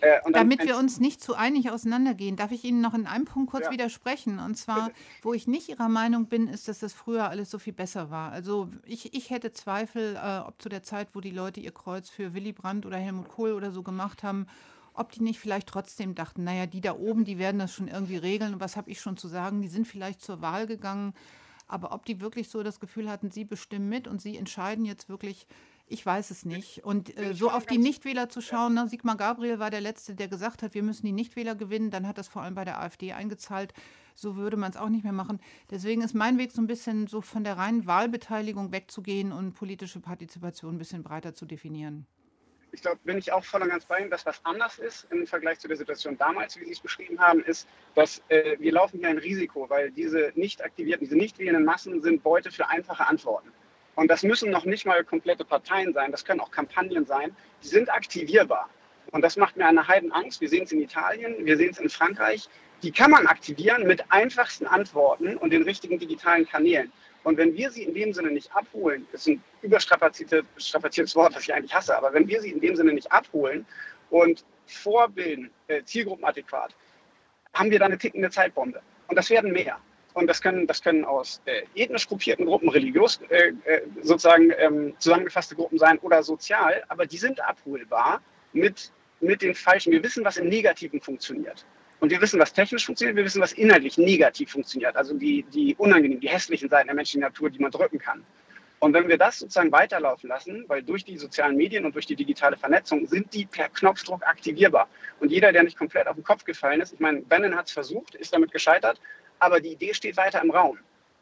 Äh, Damit wir uns nicht zu einig auseinandergehen, darf ich Ihnen noch in einem Punkt kurz ja. widersprechen. Und zwar, wo ich nicht Ihrer Meinung bin, ist, dass das früher alles so viel besser war. Also ich, ich hätte Zweifel, äh, ob zu der Zeit, wo die Leute ihr Kreuz für Willy Brandt oder Helmut Kohl oder so gemacht haben, ob die nicht vielleicht trotzdem dachten, naja, die da oben, die werden das schon irgendwie regeln. Und was habe ich schon zu sagen? Die sind vielleicht zur Wahl gegangen. Aber ob die wirklich so das Gefühl hatten, sie bestimmen mit und sie entscheiden jetzt wirklich, ich weiß es nicht. Und äh, so auf die Nichtwähler zu schauen, ne? Sigmar Gabriel war der Letzte, der gesagt hat, wir müssen die Nichtwähler gewinnen. Dann hat das vor allem bei der AfD eingezahlt. So würde man es auch nicht mehr machen. Deswegen ist mein Weg so ein bisschen so von der reinen Wahlbeteiligung wegzugehen und politische Partizipation ein bisschen breiter zu definieren. Ich glaube, bin ich auch voll und ganz bei Ihnen, dass was anders ist im Vergleich zu der Situation damals, wie Sie es beschrieben haben, ist, dass äh, wir laufen hier ein Risiko, weil diese nicht aktivierten, diese nicht wählenden Massen sind Beute für einfache Antworten. Und das müssen noch nicht mal komplette Parteien sein, das können auch Kampagnen sein, die sind aktivierbar. Und das macht mir eine Heidenangst. Wir sehen es in Italien, wir sehen es in Frankreich. Die kann man aktivieren mit einfachsten Antworten und den richtigen digitalen Kanälen. Und wenn wir sie in dem Sinne nicht abholen, das ist ein überstrapaziertes Wort, das ich eigentlich hasse, aber wenn wir sie in dem Sinne nicht abholen und vorbilden, äh, zielgruppenadäquat, haben wir da eine tickende Zeitbombe. Und das werden mehr. Und das können, das können aus äh, ethnisch gruppierten Gruppen, religiös äh, äh, sozusagen ähm, zusammengefasste Gruppen sein oder sozial, aber die sind abholbar mit, mit den falschen. Wir wissen, was im Negativen funktioniert. Und wir wissen, was technisch funktioniert, wir wissen, was inhaltlich negativ funktioniert. Also die, die unangenehmen, die hässlichen Seiten der menschlichen Natur, die man drücken kann. Und wenn wir das sozusagen weiterlaufen lassen, weil durch die sozialen Medien und durch die digitale Vernetzung sind die per Knopfdruck aktivierbar. Und jeder, der nicht komplett auf den Kopf gefallen ist, ich meine, Bannon hat es versucht, ist damit gescheitert, aber die Idee steht weiter im Raum,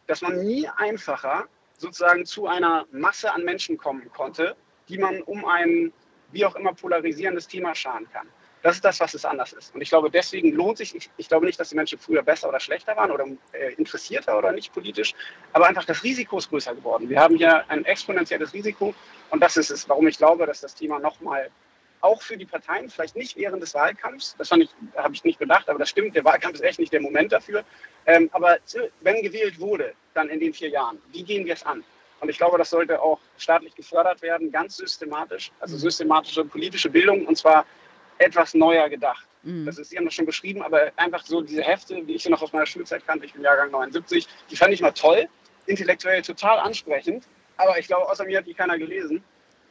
dass man nie einfacher sozusagen zu einer Masse an Menschen kommen konnte, die man um ein wie auch immer polarisierendes Thema scharen kann. Das ist das, was es anders ist. Und ich glaube, deswegen lohnt sich, ich, ich glaube nicht, dass die Menschen früher besser oder schlechter waren oder äh, interessierter oder nicht politisch, aber einfach das Risiko ist größer geworden. Wir haben hier ein exponentielles Risiko und das ist es, warum ich glaube, dass das Thema nochmal auch für die Parteien, vielleicht nicht während des Wahlkampfs, das habe ich nicht gedacht, aber das stimmt, der Wahlkampf ist echt nicht der Moment dafür. Ähm, aber wenn gewählt wurde, dann in den vier Jahren, wie gehen wir es an? Und ich glaube, das sollte auch staatlich gefördert werden, ganz systematisch, also systematische politische Bildung und zwar etwas neuer gedacht. Mhm. Das ist, Sie haben das schon beschrieben, aber einfach so diese Hefte, wie ich sie noch aus meiner Schulzeit kannte, ich bin Jahrgang 79, die fand ich mal toll, intellektuell total ansprechend, aber ich glaube, außer mir hat die keiner gelesen.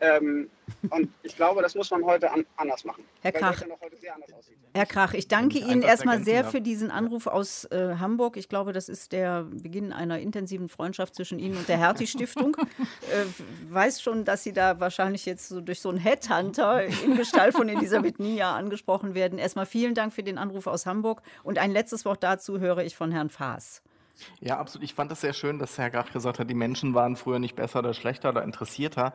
Ähm, und ich glaube, das muss man heute an, anders machen. Herr Krach, Herr Krach, ich danke Ihnen erstmal sehr für diesen Anruf aus äh, Hamburg. Ich glaube, das ist der Beginn einer intensiven Freundschaft zwischen Ihnen und der Hertie-Stiftung. äh, weiß schon, dass Sie da wahrscheinlich jetzt so durch so einen Headhunter in Gestalt von Elisabeth Nia angesprochen werden. Erstmal vielen Dank für den Anruf aus Hamburg. Und ein letztes Wort dazu höre ich von Herrn Faas. Ja, absolut. Ich fand das sehr schön, dass Herr Grach gesagt hat, die Menschen waren früher nicht besser oder schlechter oder interessierter.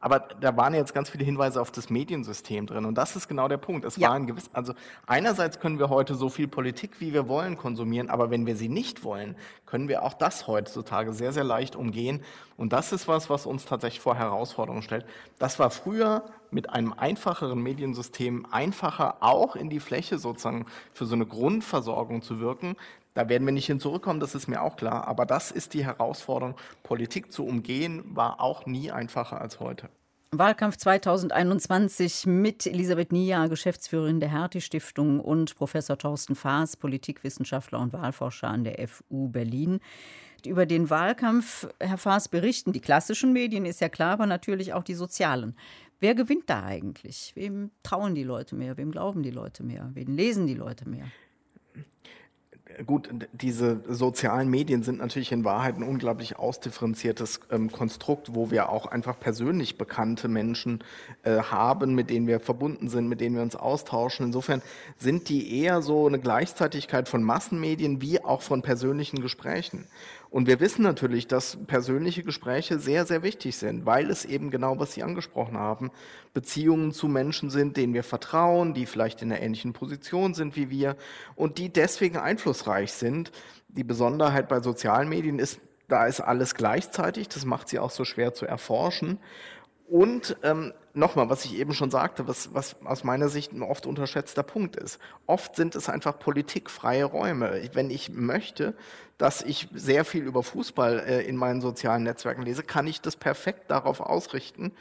Aber da waren jetzt ganz viele Hinweise auf das Mediensystem drin. Und das ist genau der Punkt. Es ja. war ein gewiss, also einerseits können wir heute so viel Politik, wie wir wollen, konsumieren. Aber wenn wir sie nicht wollen, können wir auch das heutzutage sehr, sehr leicht umgehen. Und das ist was, was uns tatsächlich vor Herausforderungen stellt. Das war früher mit einem einfacheren Mediensystem einfacher, auch in die Fläche sozusagen für so eine Grundversorgung zu wirken. Da werden wir nicht hin zurückkommen, das ist mir auch klar. Aber das ist die Herausforderung. Politik zu umgehen war auch nie einfacher als heute. Wahlkampf 2021 mit Elisabeth Nia, Geschäftsführerin der Hertie-Stiftung und Professor Thorsten Faas, Politikwissenschaftler und Wahlforscher an der FU Berlin. Über den Wahlkampf, Herr Faas, berichten die klassischen Medien, ist ja klar, aber natürlich auch die sozialen. Wer gewinnt da eigentlich? Wem trauen die Leute mehr? Wem glauben die Leute mehr? Wen lesen die Leute mehr? Gut, diese sozialen Medien sind natürlich in Wahrheit ein unglaublich ausdifferenziertes ähm, Konstrukt, wo wir auch einfach persönlich bekannte Menschen äh, haben, mit denen wir verbunden sind, mit denen wir uns austauschen. Insofern sind die eher so eine Gleichzeitigkeit von Massenmedien wie auch von persönlichen Gesprächen. Und wir wissen natürlich, dass persönliche Gespräche sehr, sehr wichtig sind, weil es eben genau, was Sie angesprochen haben, Beziehungen zu Menschen sind, denen wir vertrauen, die vielleicht in einer ähnlichen Position sind wie wir und die deswegen einflussreich sind. Die Besonderheit bei sozialen Medien ist, da ist alles gleichzeitig, das macht sie auch so schwer zu erforschen. Und ähm, nochmal, was ich eben schon sagte, was, was aus meiner Sicht ein oft unterschätzter Punkt ist. Oft sind es einfach politikfreie Räume. Wenn ich möchte, dass ich sehr viel über Fußball äh, in meinen sozialen Netzwerken lese, kann ich das perfekt darauf ausrichten.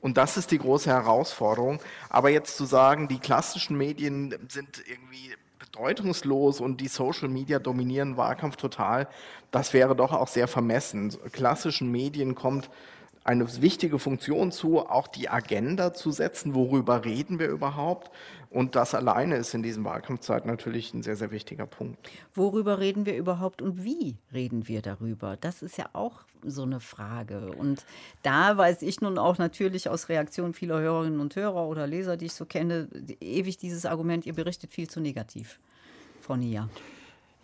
Und das ist die große Herausforderung. Aber jetzt zu sagen, die klassischen Medien sind irgendwie bedeutungslos und die Social Media dominieren Wahlkampf total, das wäre doch auch sehr vermessen. Klassischen Medien kommt eine wichtige Funktion zu, auch die Agenda zu setzen, worüber reden wir überhaupt. Und das alleine ist in diesen Wahlkampfzeiten natürlich ein sehr, sehr wichtiger Punkt. Worüber reden wir überhaupt und wie reden wir darüber? Das ist ja auch so eine Frage. Und da weiß ich nun auch natürlich aus Reaktionen vieler Hörerinnen und Hörer oder Leser, die ich so kenne, ewig dieses Argument, ihr berichtet viel zu negativ, Frau Nia.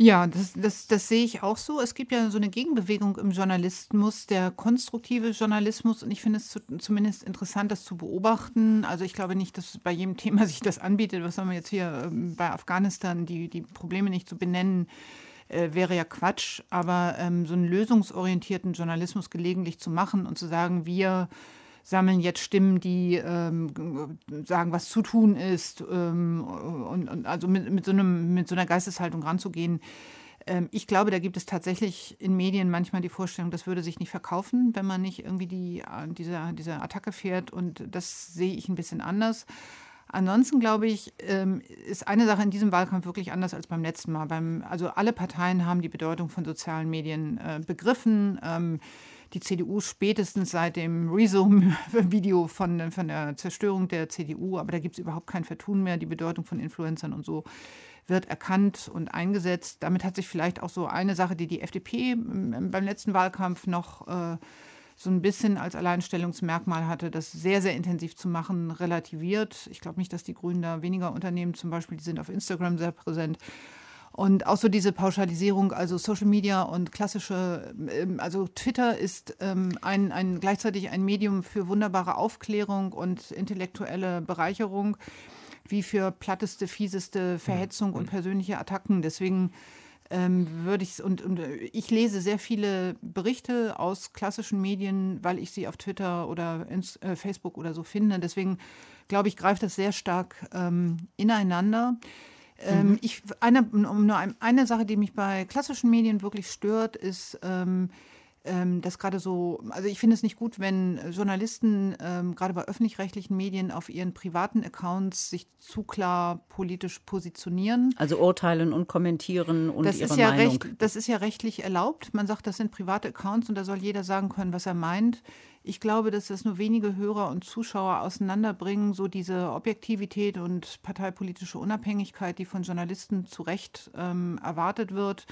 Ja, das, das, das sehe ich auch so. Es gibt ja so eine Gegenbewegung im Journalismus, der konstruktive Journalismus. Und ich finde es zu, zumindest interessant, das zu beobachten. Also ich glaube nicht, dass bei jedem Thema sich das anbietet. Was haben wir jetzt hier ähm, bei Afghanistan, die, die Probleme nicht zu benennen, äh, wäre ja Quatsch. Aber ähm, so einen lösungsorientierten Journalismus gelegentlich zu machen und zu sagen, wir sammeln jetzt Stimmen, die ähm, sagen, was zu tun ist ähm, und, und, also mit, mit, so einem, mit so einer Geisteshaltung ranzugehen. Ähm, ich glaube, da gibt es tatsächlich in Medien manchmal die Vorstellung, das würde sich nicht verkaufen, wenn man nicht irgendwie die, diese, diese Attacke fährt und das sehe ich ein bisschen anders. Ansonsten glaube ich, ähm, ist eine Sache in diesem Wahlkampf wirklich anders als beim letzten Mal. Also alle Parteien haben die Bedeutung von sozialen Medien äh, begriffen. Die CDU spätestens seit dem Resume-Video von, von der Zerstörung der CDU, aber da gibt es überhaupt kein Vertun mehr. Die Bedeutung von Influencern und so wird erkannt und eingesetzt. Damit hat sich vielleicht auch so eine Sache, die die FDP beim letzten Wahlkampf noch äh, so ein bisschen als Alleinstellungsmerkmal hatte, das sehr, sehr intensiv zu machen, relativiert. Ich glaube nicht, dass die Grünen da weniger unternehmen. Zum Beispiel, die sind auf Instagram sehr präsent. Und auch so diese Pauschalisierung, also Social Media und klassische, ähm, also Twitter ist ähm, ein, ein, gleichzeitig ein Medium für wunderbare Aufklärung und intellektuelle Bereicherung. wie für platteste, fieseste Verhetzung und persönliche Attacken. Deswegen ähm, würde ich und, und ich lese sehr viele Berichte aus klassischen Medien, weil ich sie auf Twitter oder in, äh, Facebook oder so finde. Deswegen glaube ich, greift das sehr stark ähm, ineinander. Ähm, mhm. ich, eine, um nur ein, eine Sache, die mich bei klassischen Medien wirklich stört, ist, ähm, ähm, dass gerade so, also ich finde es nicht gut, wenn Journalisten ähm, gerade bei öffentlich-rechtlichen Medien auf ihren privaten Accounts sich zu klar politisch positionieren. Also urteilen und kommentieren und das ihre ist ja Meinung. Recht, das ist ja rechtlich erlaubt. Man sagt, das sind private Accounts und da soll jeder sagen können, was er meint. Ich glaube, dass das nur wenige Hörer und Zuschauer auseinanderbringen, so diese Objektivität und parteipolitische Unabhängigkeit, die von Journalisten zu Recht ähm, erwartet wird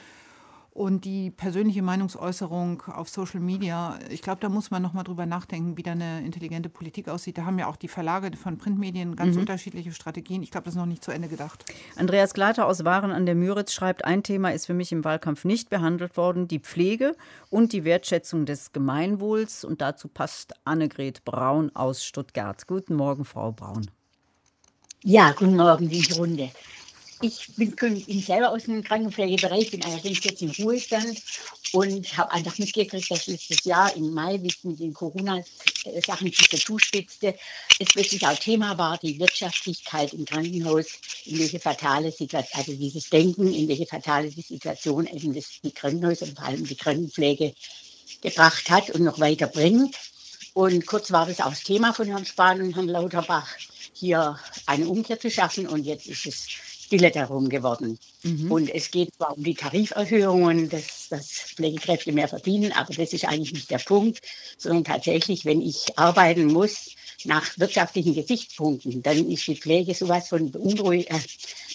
und die persönliche Meinungsäußerung auf Social Media, ich glaube, da muss man nochmal drüber nachdenken, wie da eine intelligente Politik aussieht. Da haben ja auch die Verlage von Printmedien ganz mhm. unterschiedliche Strategien. Ich glaube, das ist noch nicht zu Ende gedacht. Andreas Glater aus Waren an der Müritz schreibt, ein Thema ist für mich im Wahlkampf nicht behandelt worden, die Pflege und die Wertschätzung des Gemeinwohls. Und dazu passt Annegret Braun aus Stuttgart. Guten Morgen, Frau Braun. Ja, guten Morgen, die Runde. Ich bin, bin selber aus dem Krankenpflegebereich, bin allerdings jetzt im Ruhestand und habe einfach mitgekriegt, dass letztes Jahr im Mai, wie es mit den Corona-Sachen sich so zuspitzte, es plötzlich auch Thema war, die Wirtschaftlichkeit im Krankenhaus, in welche fatale Situation, also dieses Denken, in welche fatale Situation eben das die Krankenhäuser und vor allem die Krankenpflege gebracht hat und noch weiter bringt. Und kurz war das auch das Thema von Herrn Spahn und Herrn Lauterbach, hier eine Umkehr zu schaffen. Und jetzt ist es stille darum geworden. Mhm. Und es geht zwar um die Tariferhöhungen, dass, dass Pflegekräfte mehr verdienen, aber das ist eigentlich nicht der Punkt, sondern tatsächlich, wenn ich arbeiten muss nach wirtschaftlichen Gesichtspunkten, dann ist die Pflege sowas von beunruhig,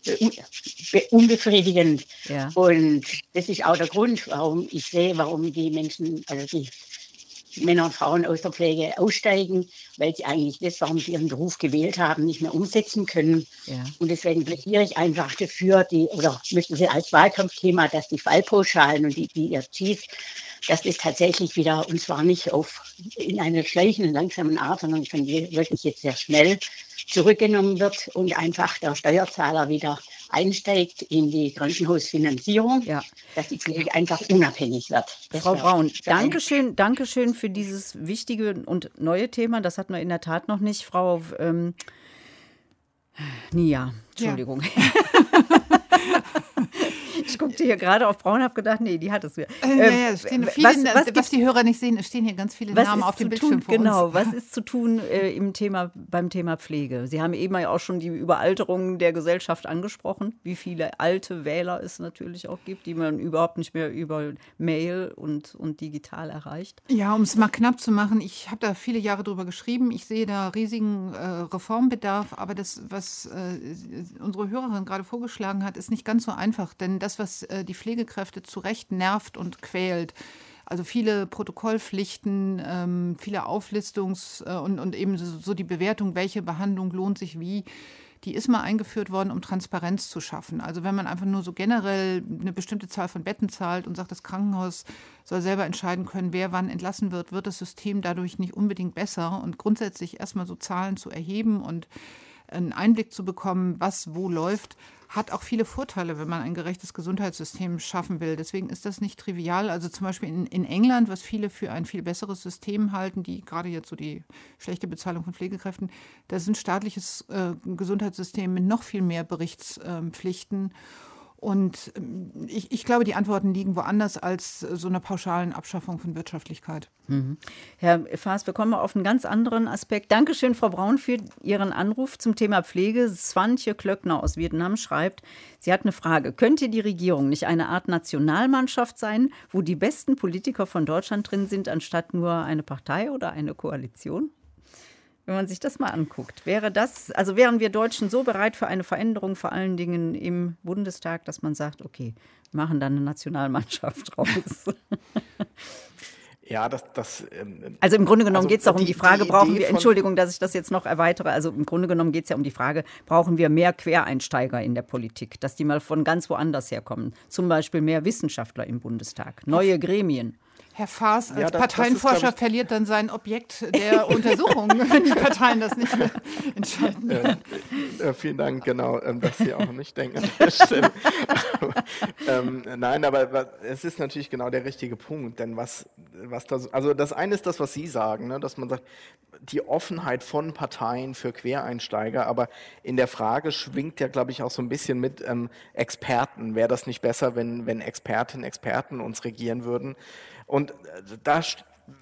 äh, unbefriedigend. Ja. Und das ist auch der Grund, warum ich sehe, warum die Menschen, also die Männer und Frauen aus der Pflege aussteigen, weil sie eigentlich das, warum sie ihren Beruf gewählt haben, nicht mehr umsetzen können. Ja. Und deswegen plädiere ich einfach dafür, die, oder möchten Sie als Wahlkampfthema, dass die Fallpauschalen und die, zieht, dass das tatsächlich wieder, und zwar nicht auf, in einer schleichenden, langsamen Art, sondern von wirklich jetzt sehr schnell zurückgenommen wird und einfach der Steuerzahler wieder einsteigt in die Krankenhausfinanzierung, ja. dass die Pflege einfach unabhängig wird. Das Frau Braun, danke schön, danke schön für dieses wichtige und neue Thema. Das hatten wir in der Tat noch nicht. Frau ähm, Nia, Entschuldigung. Ja. Ich guckte hier gerade auf Braun und habe gedacht, nee, die hat es wieder. Äh, ja, ja, stehen viele, was, was, was die Hörer nicht sehen, es stehen hier ganz viele Namen auf dem Bildschirm tun, Genau, was ist zu tun äh, im Thema, beim Thema Pflege? Sie haben eben ja auch schon die Überalterung der Gesellschaft angesprochen, wie viele alte Wähler es natürlich auch gibt, die man überhaupt nicht mehr über Mail und, und digital erreicht. Ja, um es mal knapp zu machen, ich habe da viele Jahre drüber geschrieben. Ich sehe da riesigen äh, Reformbedarf, aber das, was äh, unsere Hörerin gerade vorgeschlagen hat, ist nicht ganz so einfach, denn das, was äh, die Pflegekräfte zu Recht nervt und quält. Also viele Protokollpflichten, ähm, viele Auflistungs- äh, und, und eben so die Bewertung, welche Behandlung lohnt sich wie die ist mal eingeführt worden, um Transparenz zu schaffen. Also wenn man einfach nur so generell eine bestimmte Zahl von Betten zahlt und sagt, das Krankenhaus soll selber entscheiden können, wer wann entlassen wird, wird das System dadurch nicht unbedingt besser. Und grundsätzlich erstmal so Zahlen zu erheben und einen Einblick zu bekommen, was wo läuft, hat auch viele Vorteile, wenn man ein gerechtes Gesundheitssystem schaffen will. Deswegen ist das nicht trivial. Also zum Beispiel in, in England, was viele für ein viel besseres System halten, die gerade jetzt so die schlechte Bezahlung von Pflegekräften, da ist ein staatliches äh, Gesundheitssystem mit noch viel mehr Berichtspflichten. Äh, und ähm, ich, ich, glaube, die Antworten liegen woanders als so einer pauschalen Abschaffung von Wirtschaftlichkeit. Mhm. Herr Faas, wir kommen auf einen ganz anderen Aspekt. Dankeschön, Frau Braun, für Ihren Anruf zum Thema Pflege. Swantje Klöckner aus Vietnam schreibt, sie hat eine Frage. Könnte die Regierung nicht eine Art Nationalmannschaft sein, wo die besten Politiker von Deutschland drin sind, anstatt nur eine Partei oder eine Koalition? Wenn man sich das mal anguckt. Wäre das, also wären wir Deutschen so bereit für eine Veränderung, vor allen Dingen im Bundestag, dass man sagt, okay, machen dann eine Nationalmannschaft raus. Ja, das. das ähm, also im Grunde genommen also geht es doch um die, Frage, die brauchen wir, Entschuldigung, dass ich das jetzt noch erweitere, also im Grunde genommen geht es ja um die Frage, brauchen wir mehr Quereinsteiger in der Politik, dass die mal von ganz woanders herkommen. Zum Beispiel mehr Wissenschaftler im Bundestag, neue Gremien. Herr Faas als ja, das, Parteienforscher das ist, verliert dann sein Objekt der Untersuchung, wenn die Parteien das nicht mehr entscheiden. Äh, äh, vielen Dank, genau, ähm, dass Sie auch nicht denken. ähm, nein, aber es ist natürlich genau der richtige Punkt, denn was, was das, also das eine ist das, was Sie sagen, ne, dass man sagt, die Offenheit von Parteien für Quereinsteiger, aber in der Frage schwingt ja, glaube ich, auch so ein bisschen mit ähm, Experten. Wäre das nicht besser, wenn, wenn Expertinnen, Experten uns regieren würden? Und äh, da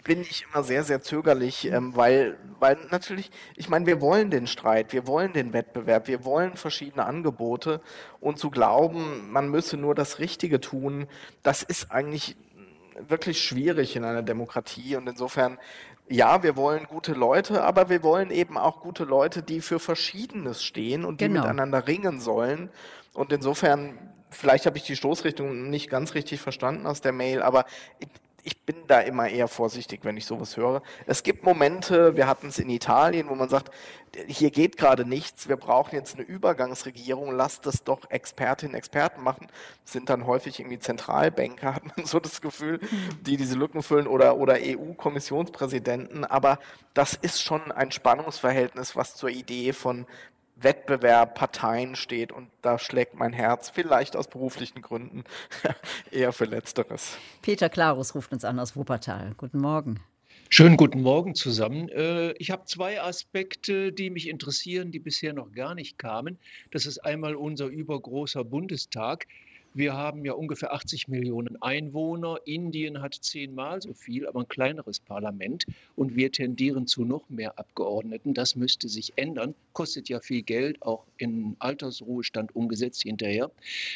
bin ich immer sehr, sehr zögerlich, ähm, weil, weil natürlich, ich meine, wir wollen den Streit, wir wollen den Wettbewerb, wir wollen verschiedene Angebote und zu glauben, man müsse nur das Richtige tun, das ist eigentlich wirklich schwierig in einer Demokratie und insofern ja, wir wollen gute Leute, aber wir wollen eben auch gute Leute, die für Verschiedenes stehen und die genau. miteinander ringen sollen. Und insofern, vielleicht habe ich die Stoßrichtung nicht ganz richtig verstanden aus der Mail, aber ich bin da immer eher vorsichtig, wenn ich sowas höre. Es gibt Momente, wir hatten es in Italien, wo man sagt, hier geht gerade nichts, wir brauchen jetzt eine Übergangsregierung, lasst das doch Expertinnen, Experten machen. Das sind dann häufig irgendwie Zentralbanker, hat man so das Gefühl, die diese Lücken füllen oder, oder EU-Kommissionspräsidenten. Aber das ist schon ein Spannungsverhältnis, was zur Idee von Wettbewerb, Parteien steht und da schlägt mein Herz, vielleicht aus beruflichen Gründen, eher für Letzteres. Peter Klarus ruft uns an aus Wuppertal. Guten Morgen. Schönen guten Morgen zusammen. Äh, ich habe zwei Aspekte, die mich interessieren, die bisher noch gar nicht kamen. Das ist einmal unser übergroßer Bundestag. Wir haben ja ungefähr 80 Millionen Einwohner. Indien hat zehnmal so viel, aber ein kleineres Parlament. Und wir tendieren zu noch mehr Abgeordneten. Das müsste sich ändern. Kostet ja viel Geld, auch in Altersruhestand umgesetzt hinterher.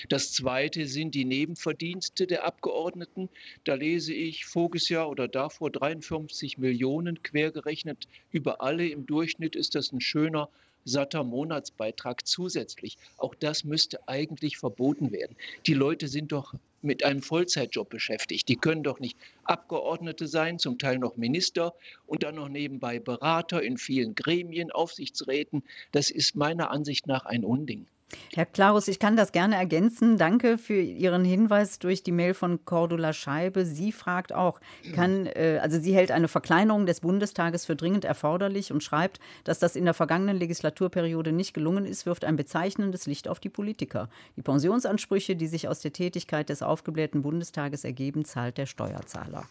Das Zweite sind die Nebenverdienste der Abgeordneten. Da lese ich voriges Jahr oder davor 53 Millionen quergerechnet über alle. Im Durchschnitt ist das ein schöner satter Monatsbeitrag zusätzlich. Auch das müsste eigentlich verboten werden. Die Leute sind doch mit einem Vollzeitjob beschäftigt. Die können doch nicht Abgeordnete sein, zum Teil noch Minister und dann noch nebenbei Berater in vielen Gremien, Aufsichtsräten. Das ist meiner Ansicht nach ein Unding. Herr Klarus, ich kann das gerne ergänzen. Danke für Ihren Hinweis durch die Mail von Cordula Scheibe. Sie fragt auch, kann, äh, also sie hält eine Verkleinerung des Bundestages für dringend erforderlich und schreibt, dass das in der vergangenen Legislaturperiode nicht gelungen ist, wirft ein bezeichnendes Licht auf die Politiker. Die Pensionsansprüche, die sich aus der Tätigkeit des aufgeblähten Bundestages ergeben, zahlt der Steuerzahler.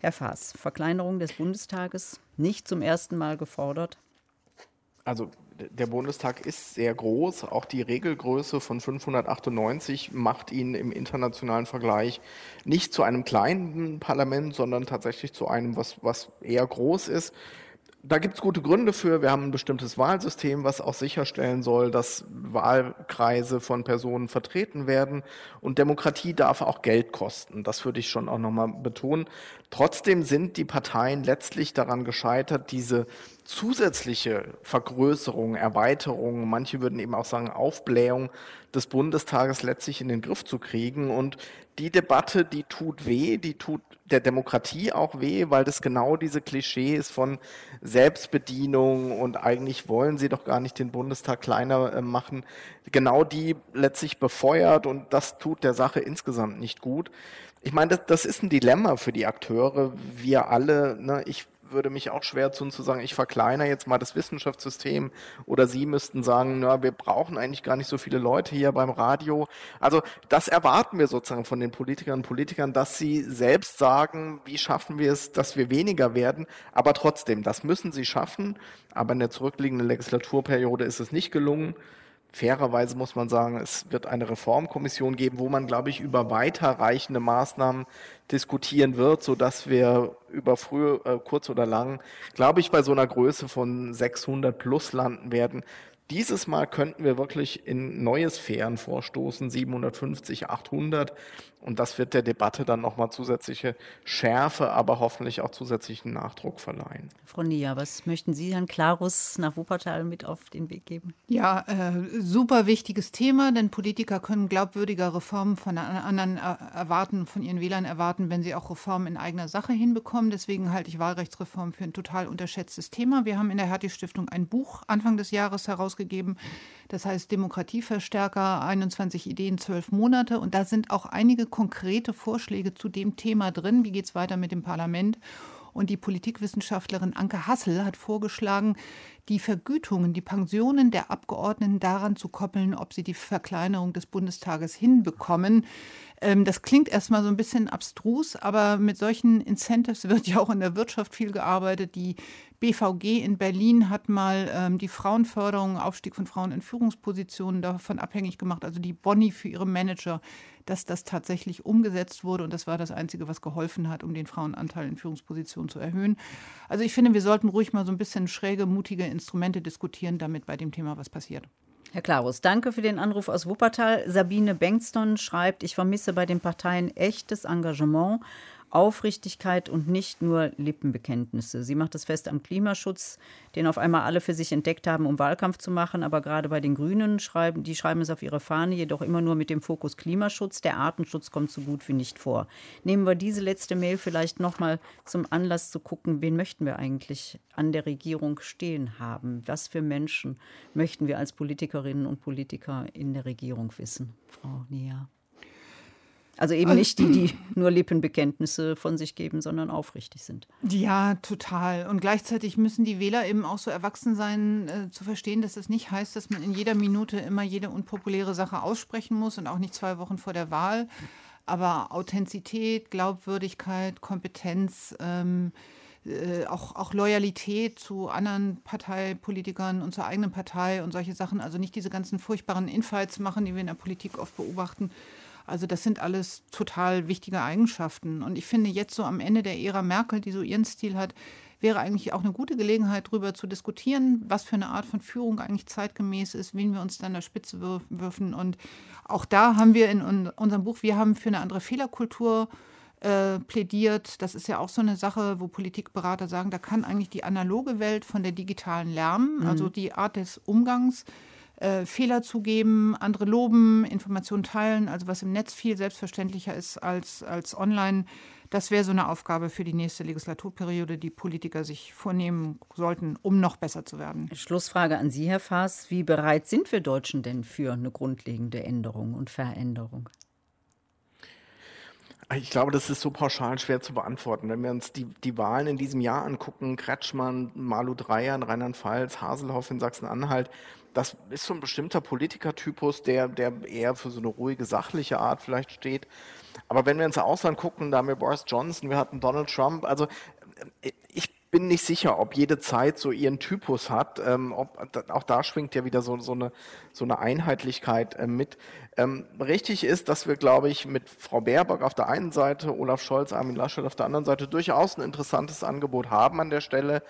Herr Faas, Verkleinerung des Bundestages nicht zum ersten Mal gefordert? Also der Bundestag ist sehr groß. Auch die Regelgröße von 598 macht ihn im internationalen Vergleich nicht zu einem kleinen Parlament, sondern tatsächlich zu einem, was, was eher groß ist da gibt es gute Gründe für. Wir haben ein bestimmtes Wahlsystem, was auch sicherstellen soll, dass Wahlkreise von Personen vertreten werden. Und Demokratie darf auch Geld kosten. Das würde ich schon auch nochmal betonen. Trotzdem sind die Parteien letztlich daran gescheitert, diese zusätzliche Vergrößerung, Erweiterung, manche würden eben auch sagen Aufblähung des Bundestages letztlich in den Griff zu kriegen. Und die Debatte, die tut weh, die tut der Demokratie auch weh, weil das genau diese Klischees von Selbstbedienung und eigentlich wollen sie doch gar nicht den Bundestag kleiner äh, machen, genau die letztlich befeuert und das tut der Sache insgesamt nicht gut. Ich meine, das, das ist ein Dilemma für die Akteure. Wir alle, ne, ich würde mich auch schwer tun zu sagen, ich verkleinere jetzt mal das Wissenschaftssystem oder Sie müssten sagen, na, wir brauchen eigentlich gar nicht so viele Leute hier beim Radio. Also das erwarten wir sozusagen von den Politikern und Politikern, dass sie selbst sagen, wie schaffen wir es, dass wir weniger werden. Aber trotzdem, das müssen sie schaffen. Aber in der zurückliegenden Legislaturperiode ist es nicht gelungen fairerweise muss man sagen, es wird eine Reformkommission geben, wo man, glaube ich, über weiterreichende Maßnahmen diskutieren wird, sodass wir über früh, äh, kurz oder lang, glaube ich, bei so einer Größe von 600 plus landen werden. Dieses Mal könnten wir wirklich in neue Sphären vorstoßen, 750, 800. Und das wird der Debatte dann nochmal zusätzliche Schärfe, aber hoffentlich auch zusätzlichen Nachdruck verleihen. Frau Nia, was möchten Sie Herrn Klarus nach Wuppertal mit auf den Weg geben? Ja, äh, super wichtiges Thema, denn Politiker können glaubwürdiger Reformen von anderen erwarten, von ihren Wählern erwarten, wenn sie auch Reformen in eigener Sache hinbekommen. Deswegen halte ich Wahlrechtsreform für ein total unterschätztes Thema. Wir haben in der Hertie Stiftung ein Buch Anfang des Jahres herausgegeben rausgegeben. Das heißt Demokratieverstärker, 21 Ideen, 12 Monate. Und da sind auch einige konkrete Vorschläge zu dem Thema drin. Wie geht es weiter mit dem Parlament? Und die Politikwissenschaftlerin Anke Hassel hat vorgeschlagen, die Vergütungen, die Pensionen der Abgeordneten daran zu koppeln, ob sie die Verkleinerung des Bundestages hinbekommen. Ähm, das klingt erstmal so ein bisschen abstrus, aber mit solchen Incentives wird ja auch in der Wirtschaft viel gearbeitet. Die BVG in Berlin hat mal ähm, die Frauenförderung, Aufstieg von Frauen in Führungspositionen davon abhängig gemacht, also die Boni für ihre Manager dass das tatsächlich umgesetzt wurde. Und das war das Einzige, was geholfen hat, um den Frauenanteil in Führungspositionen zu erhöhen. Also ich finde, wir sollten ruhig mal so ein bisschen schräge, mutige Instrumente diskutieren, damit bei dem Thema was passiert. Herr Klarus, danke für den Anruf aus Wuppertal. Sabine Bengston schreibt, ich vermisse bei den Parteien echtes Engagement Aufrichtigkeit und nicht nur Lippenbekenntnisse. Sie macht es fest am Klimaschutz, den auf einmal alle für sich entdeckt haben, um Wahlkampf zu machen. Aber gerade bei den Grünen schreiben, die schreiben es auf ihre Fahne, jedoch immer nur mit dem Fokus Klimaschutz. Der Artenschutz kommt so gut wie nicht vor. Nehmen wir diese letzte Mail vielleicht nochmal zum Anlass zu gucken, wen möchten wir eigentlich an der Regierung stehen haben? Was für Menschen möchten wir als Politikerinnen und Politiker in der Regierung wissen? Frau Nia. Also eben nicht die, die nur Lippenbekenntnisse von sich geben, sondern aufrichtig sind. Ja, total. Und gleichzeitig müssen die Wähler eben auch so erwachsen sein, äh, zu verstehen, dass das nicht heißt, dass man in jeder Minute immer jede unpopuläre Sache aussprechen muss und auch nicht zwei Wochen vor der Wahl. Aber Authentizität, Glaubwürdigkeit, Kompetenz, ähm, äh, auch, auch Loyalität zu anderen Parteipolitikern und zur eigenen Partei und solche Sachen. Also nicht diese ganzen furchtbaren Infights machen, die wir in der Politik oft beobachten also das sind alles total wichtige Eigenschaften. Und ich finde jetzt so am Ende der Ära Merkel, die so ihren Stil hat, wäre eigentlich auch eine gute Gelegenheit, darüber zu diskutieren, was für eine Art von Führung eigentlich zeitgemäß ist, wen wir uns dann der Spitze würfen. Und auch da haben wir in unserem Buch, wir haben für eine andere Fehlerkultur äh, plädiert. Das ist ja auch so eine Sache, wo Politikberater sagen, da kann eigentlich die analoge Welt von der digitalen lernen, mhm. also die Art des Umgangs äh, Fehler zugeben, andere loben, Informationen teilen, also was im Netz viel selbstverständlicher ist als, als online. Das wäre so eine Aufgabe für die nächste Legislaturperiode, die Politiker sich vornehmen sollten, um noch besser zu werden. Schlussfrage an Sie, Herr Faas. Wie bereit sind wir Deutschen denn für eine grundlegende Änderung und Veränderung? Ich glaube, das ist so pauschal schwer zu beantworten. Wenn wir uns die, die Wahlen in diesem Jahr angucken, Kretschmann, Malu Dreyer in Rheinland-Pfalz, Haselhoff in Sachsen-Anhalt, das ist so ein bestimmter Politikertypus, der, der eher für so eine ruhige, sachliche Art vielleicht steht. Aber wenn wir ins Ausland gucken, da haben wir Boris Johnson, wir hatten Donald Trump, also äh, ich bin nicht sicher, ob jede Zeit so ihren Typus hat. Ähm, ob, auch da schwingt ja wieder so, so, eine, so eine Einheitlichkeit äh, mit. Ähm, richtig ist, dass wir, glaube ich, mit Frau Baerbock auf der einen Seite, Olaf Scholz, Armin Laschet auf der anderen Seite durchaus ein interessantes Angebot haben an der Stelle,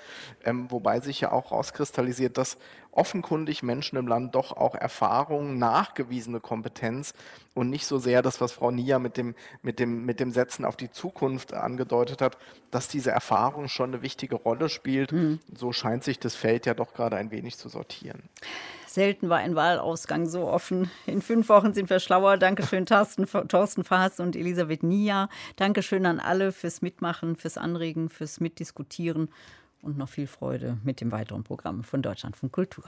ähm, wobei sich ja auch rauskristallisiert, dass offenkundig Menschen im Land doch auch Erfahrung, nachgewiesene Kompetenz und nicht so sehr das, was Frau Nia mit dem, mit dem, mit dem Setzen auf die Zukunft angedeutet hat, dass diese Erfahrung schon eine wichtige Rolle spielt. Mhm. So scheint sich das Feld ja doch gerade ein wenig zu sortieren. Selten war ein Wahlausgang so offen. In fünf Wochen sind wir schlauer. Dankeschön, Thorsten, Thorsten Faas und Elisabeth Nia. Dankeschön an alle fürs Mitmachen, fürs Anregen, fürs Mitdiskutieren und noch viel Freude mit dem weiteren Programm von Deutschlandfunk Kultur.